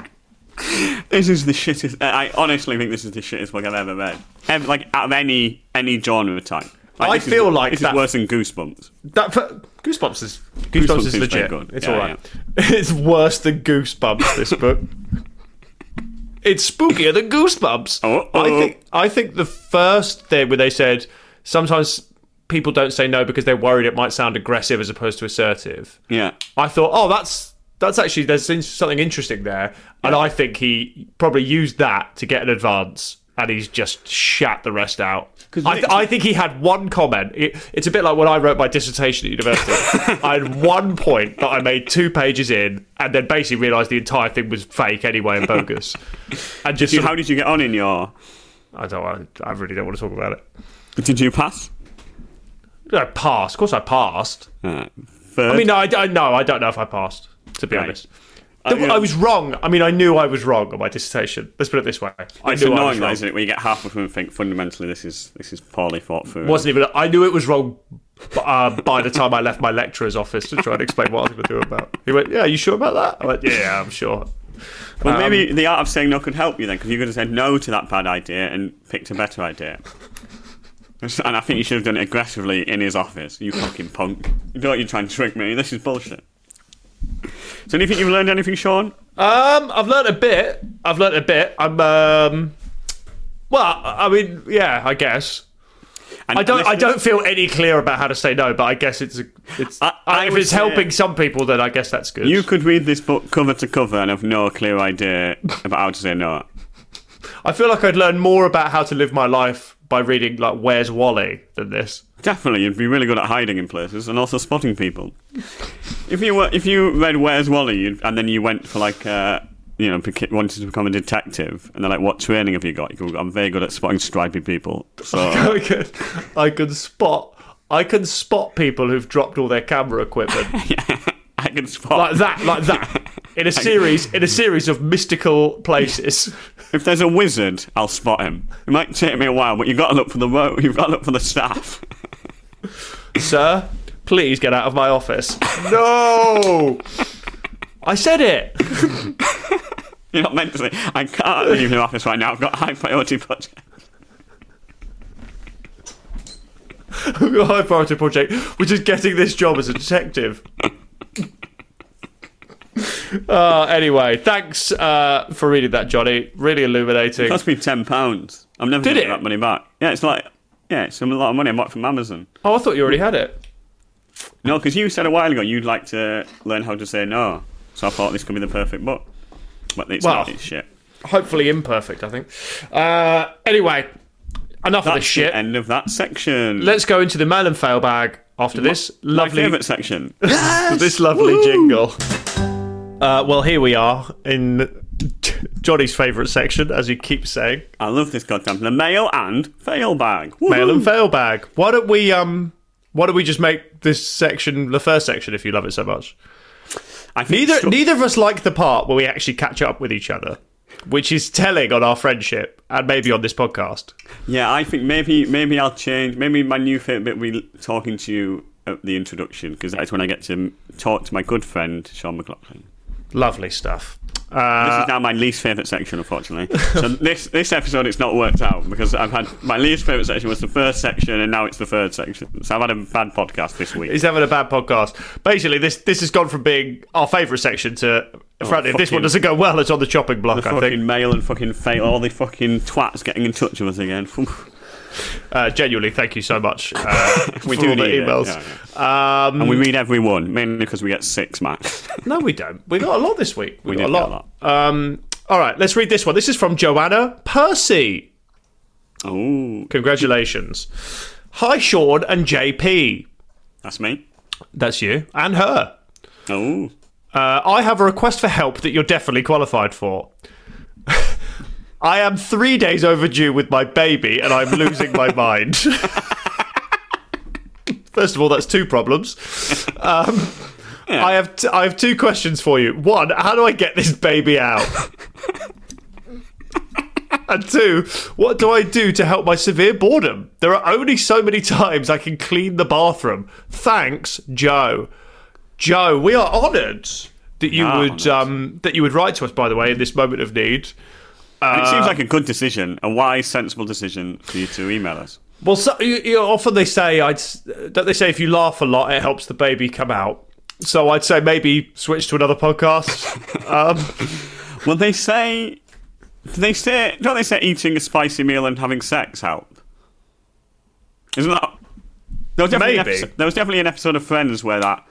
This is the shittest. I honestly think this is the shittest book I've ever read. Ever, like, out of any any genre type. Like, I this is- feel like this that- is worse than Goosebumps. That for, Goosebumps is Goosebumps, Goosebumps is is legit. It's Yeah, all right. It's worse than Goosebumps. This book. it's spookier than Goosebumps. Oh, I oh. think. I think the first thing where they said sometimes people don't say no because they're worried it might sound aggressive as opposed to assertive. Yeah. I thought, oh, that's that's actually there's something interesting there, and I think he probably used that to get an advance, and he's just shat the rest out. I, th- I think he had one comment. It, it's a bit like when I wrote my dissertation at university. I had one point that I made two pages in, and then basically realised the entire thing was fake anyway and bogus. And just So sort of- how did you get on in your? I don't. I, I really don't want to talk about it. Did you pass? I passed. Of course, I passed. Uh. I mean, no, I, I no, I don't know if I passed. To be Right. honest, The- I was wrong. I mean, I knew I was wrong on my dissertation. Let's put it this way: I it's knew I was annoying, wrong. isn't it? Where you get halfway through and think fundamentally this is this is poorly thought through. Wasn't even. I knew it was wrong uh, by the time I left my lecturer's office to try and explain what I was going to do about. He went, "Yeah, you sure about that?" I went, "Yeah, I'm sure." Well, Um, maybe the art of saying no could help you then, because you could have said no to that bad idea and picked a better idea. And I think you should have done it aggressively in his office. You fucking punk! You thought you're trying to trick me. This is bullshit. So, do you think you've learned anything, Sean? Um, I've learned a bit. I've learned a bit. I'm. Um, well, I mean, yeah, I guess. And I don't. I don't feel any clear about how to say no, but I guess it's. A, it's. I- I if it's helping some people, then I guess that's good. You could read this book cover to cover and have no clear idea about how to say no. I feel like I'd learn more about how to live my life by reading like Where's Wally than this. Definitely, you'd be really good at hiding in places and also spotting people. If you were, if you read Where's Wally, you'd, and then you went for like, uh, you know, wanted to become a detective, and they're like, "What training have you got?" You go, "I'm very good at spotting stripy people." So I can, I can spot. I can spot people who've dropped all their camera equipment yeah, I can spot. like that, like that, in a series, in a series of mystical places. If there's a wizard, I'll spot him. It might take me a while, but you've got to look for the ro- you've got to look for the staff. Sir, please get out of my office. No, I said it. You're not meant to say, "I can't leave your office right now. I've got a high priority project." I've got A high priority project, which is getting this job as a detective. Uh, anyway, thanks uh, for reading that, Jonny. Really illuminating. It cost me ten pounds. I'm never Did getting it? that money back. Yeah, it's like yeah, it's a lot of money I bought from Amazon. Oh, I thought you already had it. No, because you said a while ago you'd like to learn how to say no. So I thought this could be the perfect book. But it's Well, not. It's shit. Hopefully imperfect, I think. Uh, anyway, enough of this shit. the end of that section. Let's go into the mail and fail bag after this My lovely, favourite section. this lovely jingle. Uh, well, here we are in Jonny's favourite section, as he keeps saying, I love this goddamn the mail and fail bag. mail and Woohoo! fail bag. Why don't we um? Why don't we just make this section the first section if you love it so much? I Neither stru- neither of us like the part where we actually catch up with each other, which is telling on our friendship and maybe on this podcast. Yeah, I think maybe maybe I'll change. Maybe my new favourite bit will be talking to you at the introduction because that's when I get to talk to my good friend Sean McLoughlin. Lovely stuff. This Uh, is now my least favourite section, unfortunately. so this this episode it's not worked out because I've had my least favourite section was the first section and now it's the third section. So I've had a bad podcast this week. he's having a bad podcast. Basically, this this has gone from being our favourite section to. frankly, if this one doesn't go well, it's on the chopping block. the I fucking think. mail and fucking fail, all the fucking twats getting in touch with us again. Uh, genuinely, thank you so much. Uh, We for do all the emails. yeah, Um, and we read every one, mainly because we get six max. No, we don't. We got a lot this week. We, We got a lot. a lot. Um, all right, let's read this one. This is from Joanna Percy. oh, Congratulations. Hi, Sean and JP. that's me. That's you and her. Oh, Uh, I have a request for help that you're definitely qualified for. I am three days overdue with my baby and I'm losing my mind. First of all, that's two problems. Um, I have t- I have two questions for you. One, how do I get this baby out? and two, what do I do to help my severe boredom? There are only so many times I can clean the bathroom. Thanks, Joe. Joe, we are honoured that you Ah, would um, that you would write to us. By the way, in this moment of need. And it Uh, seems like a good decision, a wise, sensible decision for you to email us. Well, so, you, you often they say, I'd, don't they say if you laugh a lot, it helps the baby come out. So I'd say maybe switch to another podcast. um, Well, they say, do they say, don't they say eating a spicy meal and having sex help? Isn't that? There was definitely. An episode, there was definitely an episode of Friends where that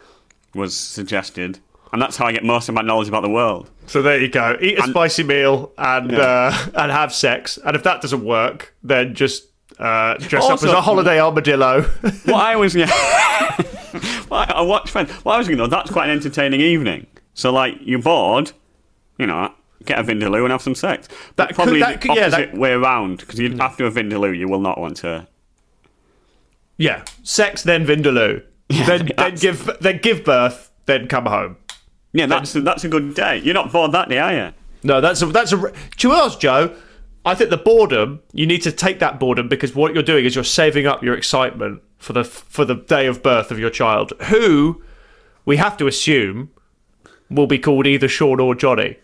was suggested, and that's how I get most of my knowledge about the world. so there you go. Eat a And- spicy meal and Yeah. uh, and have sex. And if that doesn't work, then just uh, dress up as a holiday armadillo. What I was, yeah. well, I, I watched Friends. What I was thinking, though, that's quite an entertaining evening. So, like, you're bored, you know, get a Vindaloo and have some sex. But That could- probably that the could- yeah, opposite that- way around, because after a Vindaloo, you will not want to. yeah, sex then Vindaloo. then then give then give birth, then come home. Yeah, that's a, that's a good day. You're not bored that day, are you? No, that's a, that's a. To us, Joe, I think the boredom. You need to take that boredom because what you're doing is you're saving up your excitement for the for the day of birth of your child, who we have to assume will be called either Sean or Jonny.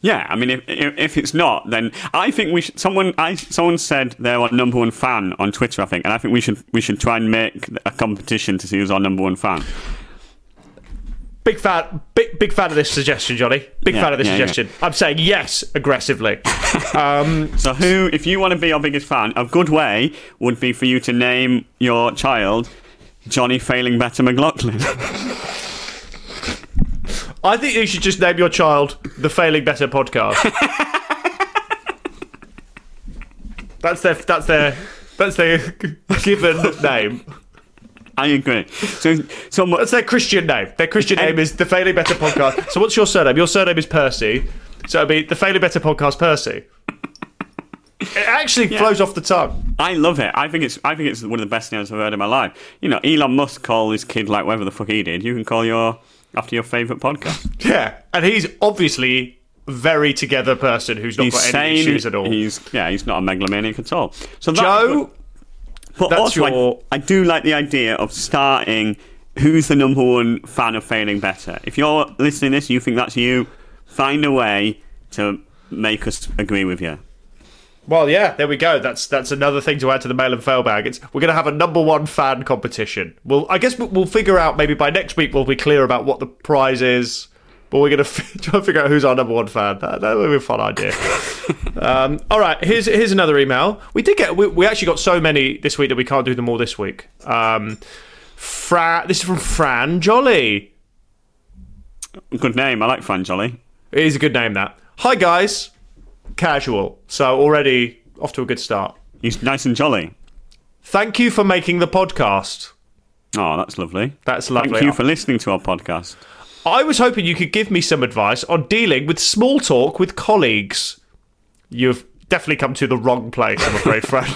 Yeah, I mean, if, if if it's not, then I think we should. Someone I someone said they're our number one fan on Twitter, I think, and I think we should we should try and make a competition to see who's our number one fan. Big fan, big big fan of this suggestion, Jonny. Big Yeah, fan of this yeah, yeah. suggestion. I'm saying yes aggressively. Um, so, who, if you want to be our biggest fan, a good way would be for you to name your child Jonny Failing Better McLoughlin. I think you should just name your child the Failing Better podcast. that's their that's their that's their given name. I agree. So, so That's their Christian name. Their Christian name is the Failing Better Podcast. So what's your surname? Your surname is Percy. So it'll be the Failing Better Podcast Percy. It actually flows off the tongue. I love it. I think it's I think it's one of the best names I've heard in my life. You know, Elon Musk called his kid like whatever the fuck he did. You can call your after your favourite podcast. Yeah. And he's obviously very together person who's not He's got any sane. issues at all. He's yeah, he's not a megalomaniac at all. So Joe, But That's also, I- your- I, do like the idea of starting. Who's the number one fan of failing better? If you're listening to this, you think that's you. Find a way to make us agree with you. Well, yeah, there we go. That's that's another thing to add to the mail and fail bag. It's we're going to have a number one fan competition. Well, I guess we'll, we'll figure out maybe by next week we'll be clear about what the prize is. But we're going to f- try and figure out who's our number one fan. That, that would be a fun idea. um, all right, here's here's another email. We did get we, we actually got so many this week that we can't do them all this week. Um, Fra, this is from Fran Jolly. Good name. I like Fran Jolly. It is a good name. That. Hi guys, casual. So already off to a good start. He's nice and jolly. Thank you for making the podcast. Oh, that's lovely. That's lovely. Thank you for listening to our podcast. I was hoping you could give me some advice on dealing with small talk with colleagues. You've definitely come to the wrong place, I'm afraid, Fran.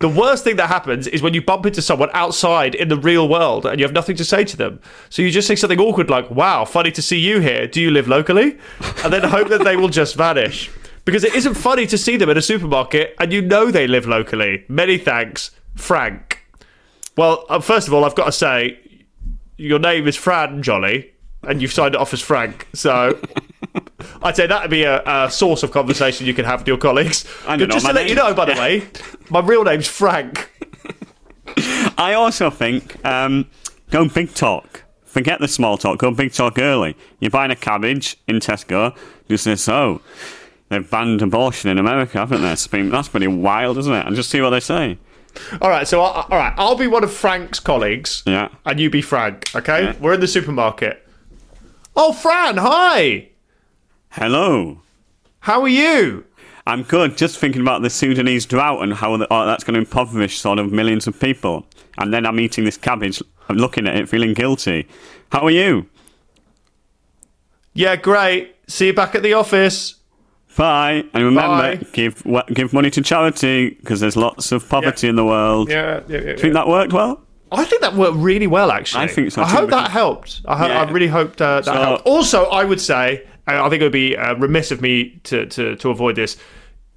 The worst thing that happens is when you bump into someone outside in the real world and you have nothing to say to them. So you just say something awkward like, wow, funny to see you here. Do you live locally? And then hope that they will just vanish. Because it isn't funny to see them in a supermarket and you know they live locally. Many thanks, Frank. Well, uh, first of all, I've got to say, your name is Fran Jolly. And you've signed it off as Frank. So I'd say that would be a, a source of conversation you can have with your colleagues. I know Just to let you know, by the way, my real name's Frank. I also think um, go big talk. Forget the small talk. Go big talk early. You're buying a cabbage in Tesco. You say, so they've banned abortion in America, haven't they? That's pretty wild, isn't it? And just see what they say. All right, so I, all right, I'll be one of Frank's colleagues, Yeah. and you be Frank. Okay, Yeah. we're in the supermarket. Oh, Fran, hi. Hello. How are you? I'm good. Just thinking about the Sudanese drought and how the, oh, that's going to impoverish sort of millions of people. And then I'm eating this cabbage, I'm looking at it, feeling guilty. How are you? Yeah, great. See you back at the office. Bye. And remember, Bye. give give money to charity because there's lots of poverty Yeah. in the world. Yeah, yeah, yeah. Think that worked well? I think that worked really well, actually. I think so I hope that helped. I, ho- Yeah. I really hoped uh, that So- helped. Also, I would say, I think it would be uh, remiss of me to, to, to avoid this.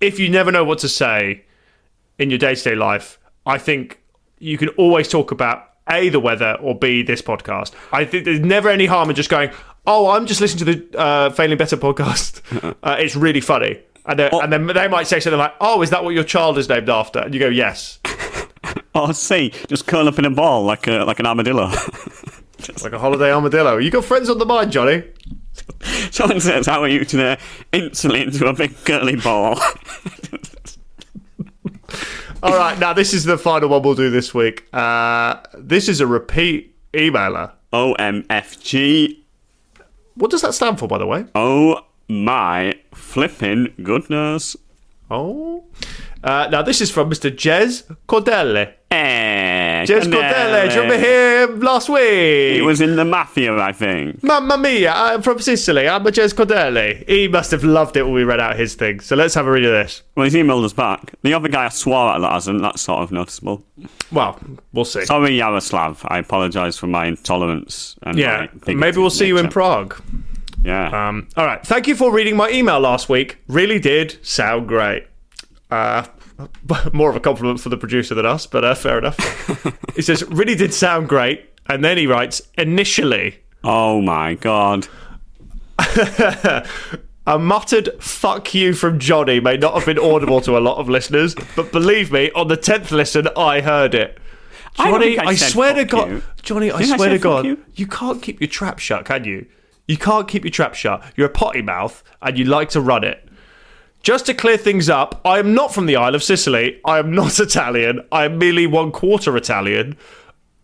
If you never know what to say in your day to day life, I think you can always talk about A, the weather, or B, this podcast. I think there's never any harm in just going, oh, I'm just listening to the uh, Failing Better podcast. uh, it's really funny. And, then- and then they might say something like, oh, is that what your child is named after? And you go, yes. Or C, just curl up in a ball like a, like an armadillo. It's like a holiday armadillo. You got friends on the mind, Jonny? Someone says, how are you today? Instantly into a big curly ball. All right, now this is the final one we'll do this week. Uh, this is a repeat emailer. OMFG. What does that stand for, by the way? Oh my flipping goodness. Oh. Uh, now, this is from Mr. Jez Cordelli. Eh, Jez Cordelli, do you remember him last week? He was in the mafia, I think. Mamma mia, I'm from Sicily. I'm a Jez Cordelli. He must have loved it when we read out his thing. So let's have a read of this. Well, he's emailed us back. The other guy I swore at that hasn't. That's sort of noticeable. Well, we'll see. Sorry, Yaroslav. I apologise for my intolerance. And yeah, my maybe we'll see you in. Prague. Yeah. Um, all right. Thank you for reading my email last week. Really did sound great. Uh, more of a compliment for the producer than us, but uh, fair enough. he says, really did sound great. And then he writes, initially, oh my god. a muttered fuck you from Jonny may not have been audible to a lot of listeners, but believe me, on the 10th listen, I heard it. I Jonny, think I, I swear to God, you. Jonny, I Didn't I swear say to God, fuck you? can't keep your trap shut, can you? You can't keep your trap shut. You're a potty mouth, and you like to run it. Just to clear things up, I am not from the Isle of Sicily. I am not Italian. I am merely one quarter Italian.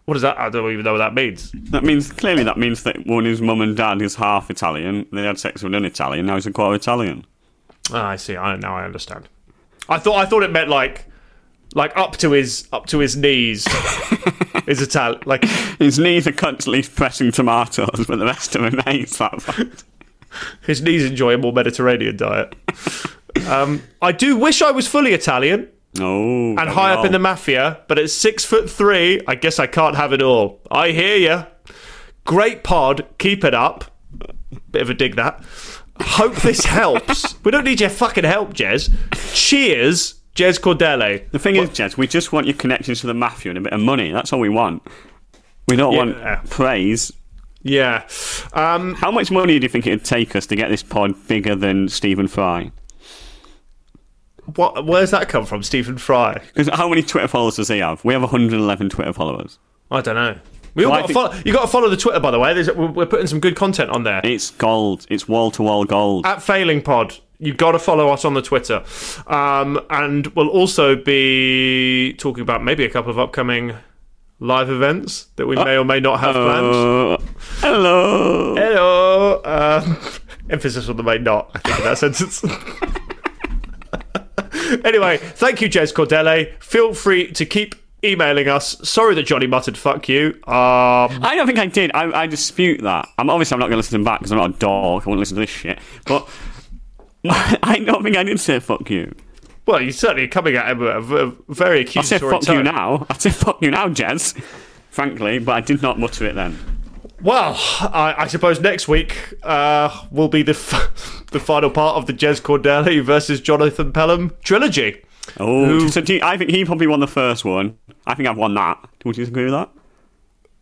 What is that? I don't even know what that means. That means clearly that means that when his mum and dad is half Italian, they had sex with an Italian. Now he's a quarter Italian. Ah, I see. I now I understand. I thought I thought it meant like like up to his up to his knees is Italian. Like His knees are constantly pressing tomatoes, but the rest of him hates that fact. his knees enjoy a more Mediterranean diet. Um, I do wish I was fully Italian Oh, and high up in the mafia, but at six foot three, I guess I can't have it all. I hear you. Great pod, keep it up. Bit of a dig that. Hope this helps. we don't need your fucking help, Jez. Cheers, Jez Cordelli. The thing is, Jez, we just want your connections to the mafia and a bit of money. That's all we want. We don't Yeah. want praise. Yeah. Um, How much money do you think it'd take us to get this pod bigger than Stephen Fry? What? Where's that come from, Stephen Fry? Because how many Twitter followers does he have? We have 111 Twitter followers. I don't know. We all Well, got to think- follow, you got to follow the Twitter, by the way. There's, we're putting some good content on there. It's gold. It's wall to wall gold. At Failing Pod, you've got to follow us on the Twitter. Um, and we'll also be talking about maybe a couple of upcoming live events that we may or may not have planned. Hello. Hello. Um, emphasis on the may not, I think, in that sentence. anyway, thank you, Jez Cordelli. Feel free to keep emailing us. Sorry that Jonny muttered fuck you. Um, I don't think I did. I, I dispute that. I'm obviously I'm not going to listen to him back because I'm not a dog. I won't listen to this shit. But I don't think I did say fuck you. well, you're certainly coming at him at a very I said fuck tone. you now. I said fuck you now, Jez. Frankly, but I did not mutter it then. Well, I, I suppose next week uh, will be the f- the final part of the Jez Cordelli versus Jonathan Pelham trilogy. Oh, so do you, I think he probably won the first one. I think I've won that. Would you agree with that?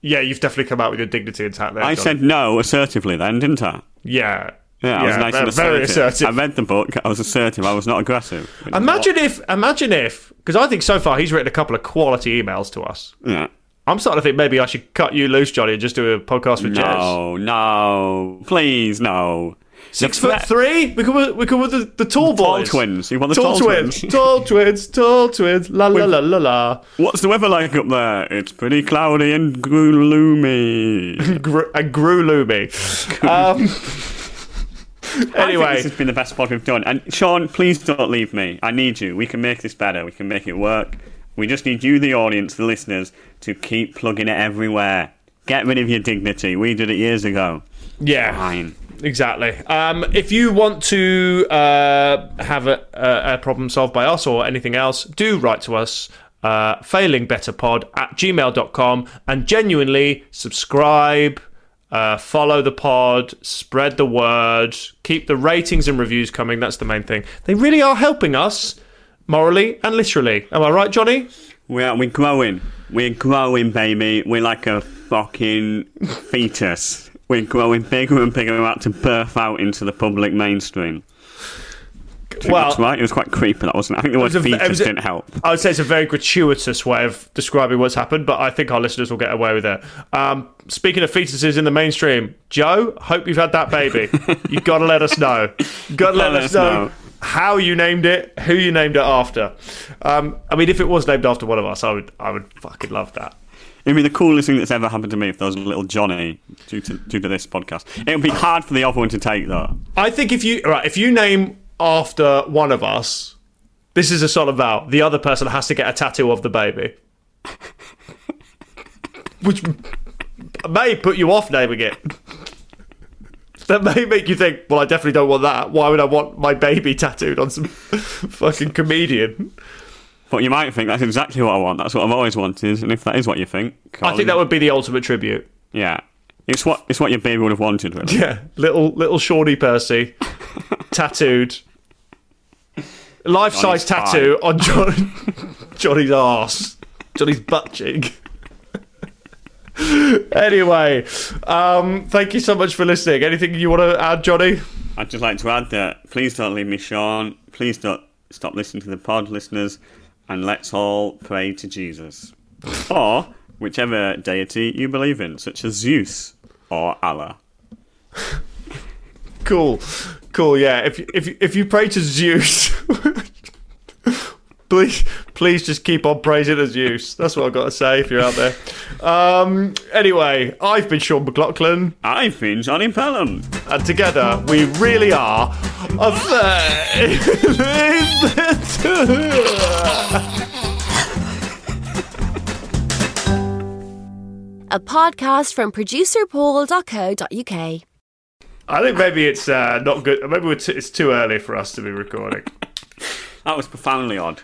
Yeah, you've definitely come out with your dignity intact there. I John. said no assertively then, didn't I? yeah. Yeah, I was nice very, and very assertive. assertive. I read the book. I was assertive. I was not aggressive. Imagine if, imagine if, because I think so far he's written a couple of quality emails to us. Yeah. I'm starting to think maybe I should cut you loose, Jonny, and just do a podcast with Jez. No, no, please, no. Six foot three. We could we could with the, the tall Tall boys. Tall twins. You want the tall, tall twins. twins? tall twins. Tall twins. La la la la la. What's the weather like up there? It's pretty cloudy and gloomy. Gr- and grew loomy. Um, anyway, this has been the best pod we've done. And Sean, please don't leave me. I need you. We can make this better. We can make it work. We just need you, the audience, the listeners, to keep plugging it everywhere. Get rid of your dignity. We did it years ago. yeah. Fine. Exactly. Um, if you want to uh, have a, a, problem solved by us or anything else, do write to us. Uh, failingbetterpod at gmail.com and genuinely subscribe, uh, follow the pod, spread the word, keep the ratings and reviews coming. That's the main thing. They really are helping us morally and literally. Am I right, Jonny? We're, we're growing. We're growing, baby. We're like a fucking fetus. We're growing bigger and bigger, about to birth out into the public mainstream. Well- that's right. It was quite creepy, that wasn't it? I think the word was a- it fetus didn't help. I would say it's a very gratuitous way of describing what's happened, but I think our listeners will get away with it. Um, speaking of fetuses in the mainstream, Joe, hope you've had that baby. You've got to let us know. You've got to let us know, how you named it, who you named it after. Um, I mean, if it was named after one of us, I would, I would fucking love that. It'd be the coolest thing that's ever happened to me if there was a little Jonny due to, due to this podcast. It would be hard for the other one to take, though. I think if you right, if you name after one of us, this is a solid vow. The other person has to get a tattoo of the baby, which may put you off naming it. That may make you think, well, I definitely don't want that. Why would I want my baby tattooed on some fucking comedian? But you might think that's exactly what I want. That's what I've always wanted. And if that is what you think, I think that would be the ultimate tribute. yeah, it's what it's what your baby would have wanted. Really. Yeah, little little Shawnee Percy, tattooed, life size tattoo on John, Jonny's ass, Jonny's butt cheek. anyway, um, thank you so much for listening. Anything you want to add, Jonny? I'd just like to add that please don't leave me, Sean. Please don't stop listening to the pod, listeners, and let's all pray to Jesus. or whichever deity you believe in, such as Zeus or Allah. Cool, cool. Yeah, if if if you pray to Zeus, please please just keep on praising to use. That's what I've got to say. If you're out there. Um, anyway, I've been Sean McLoughlin. I've been Jonny Pelham. and together we really are a a podcast from producerpaul.co.uk. I think maybe it's uh, not good. Maybe we're t- it's too early for us to be recording. That was profoundly odd.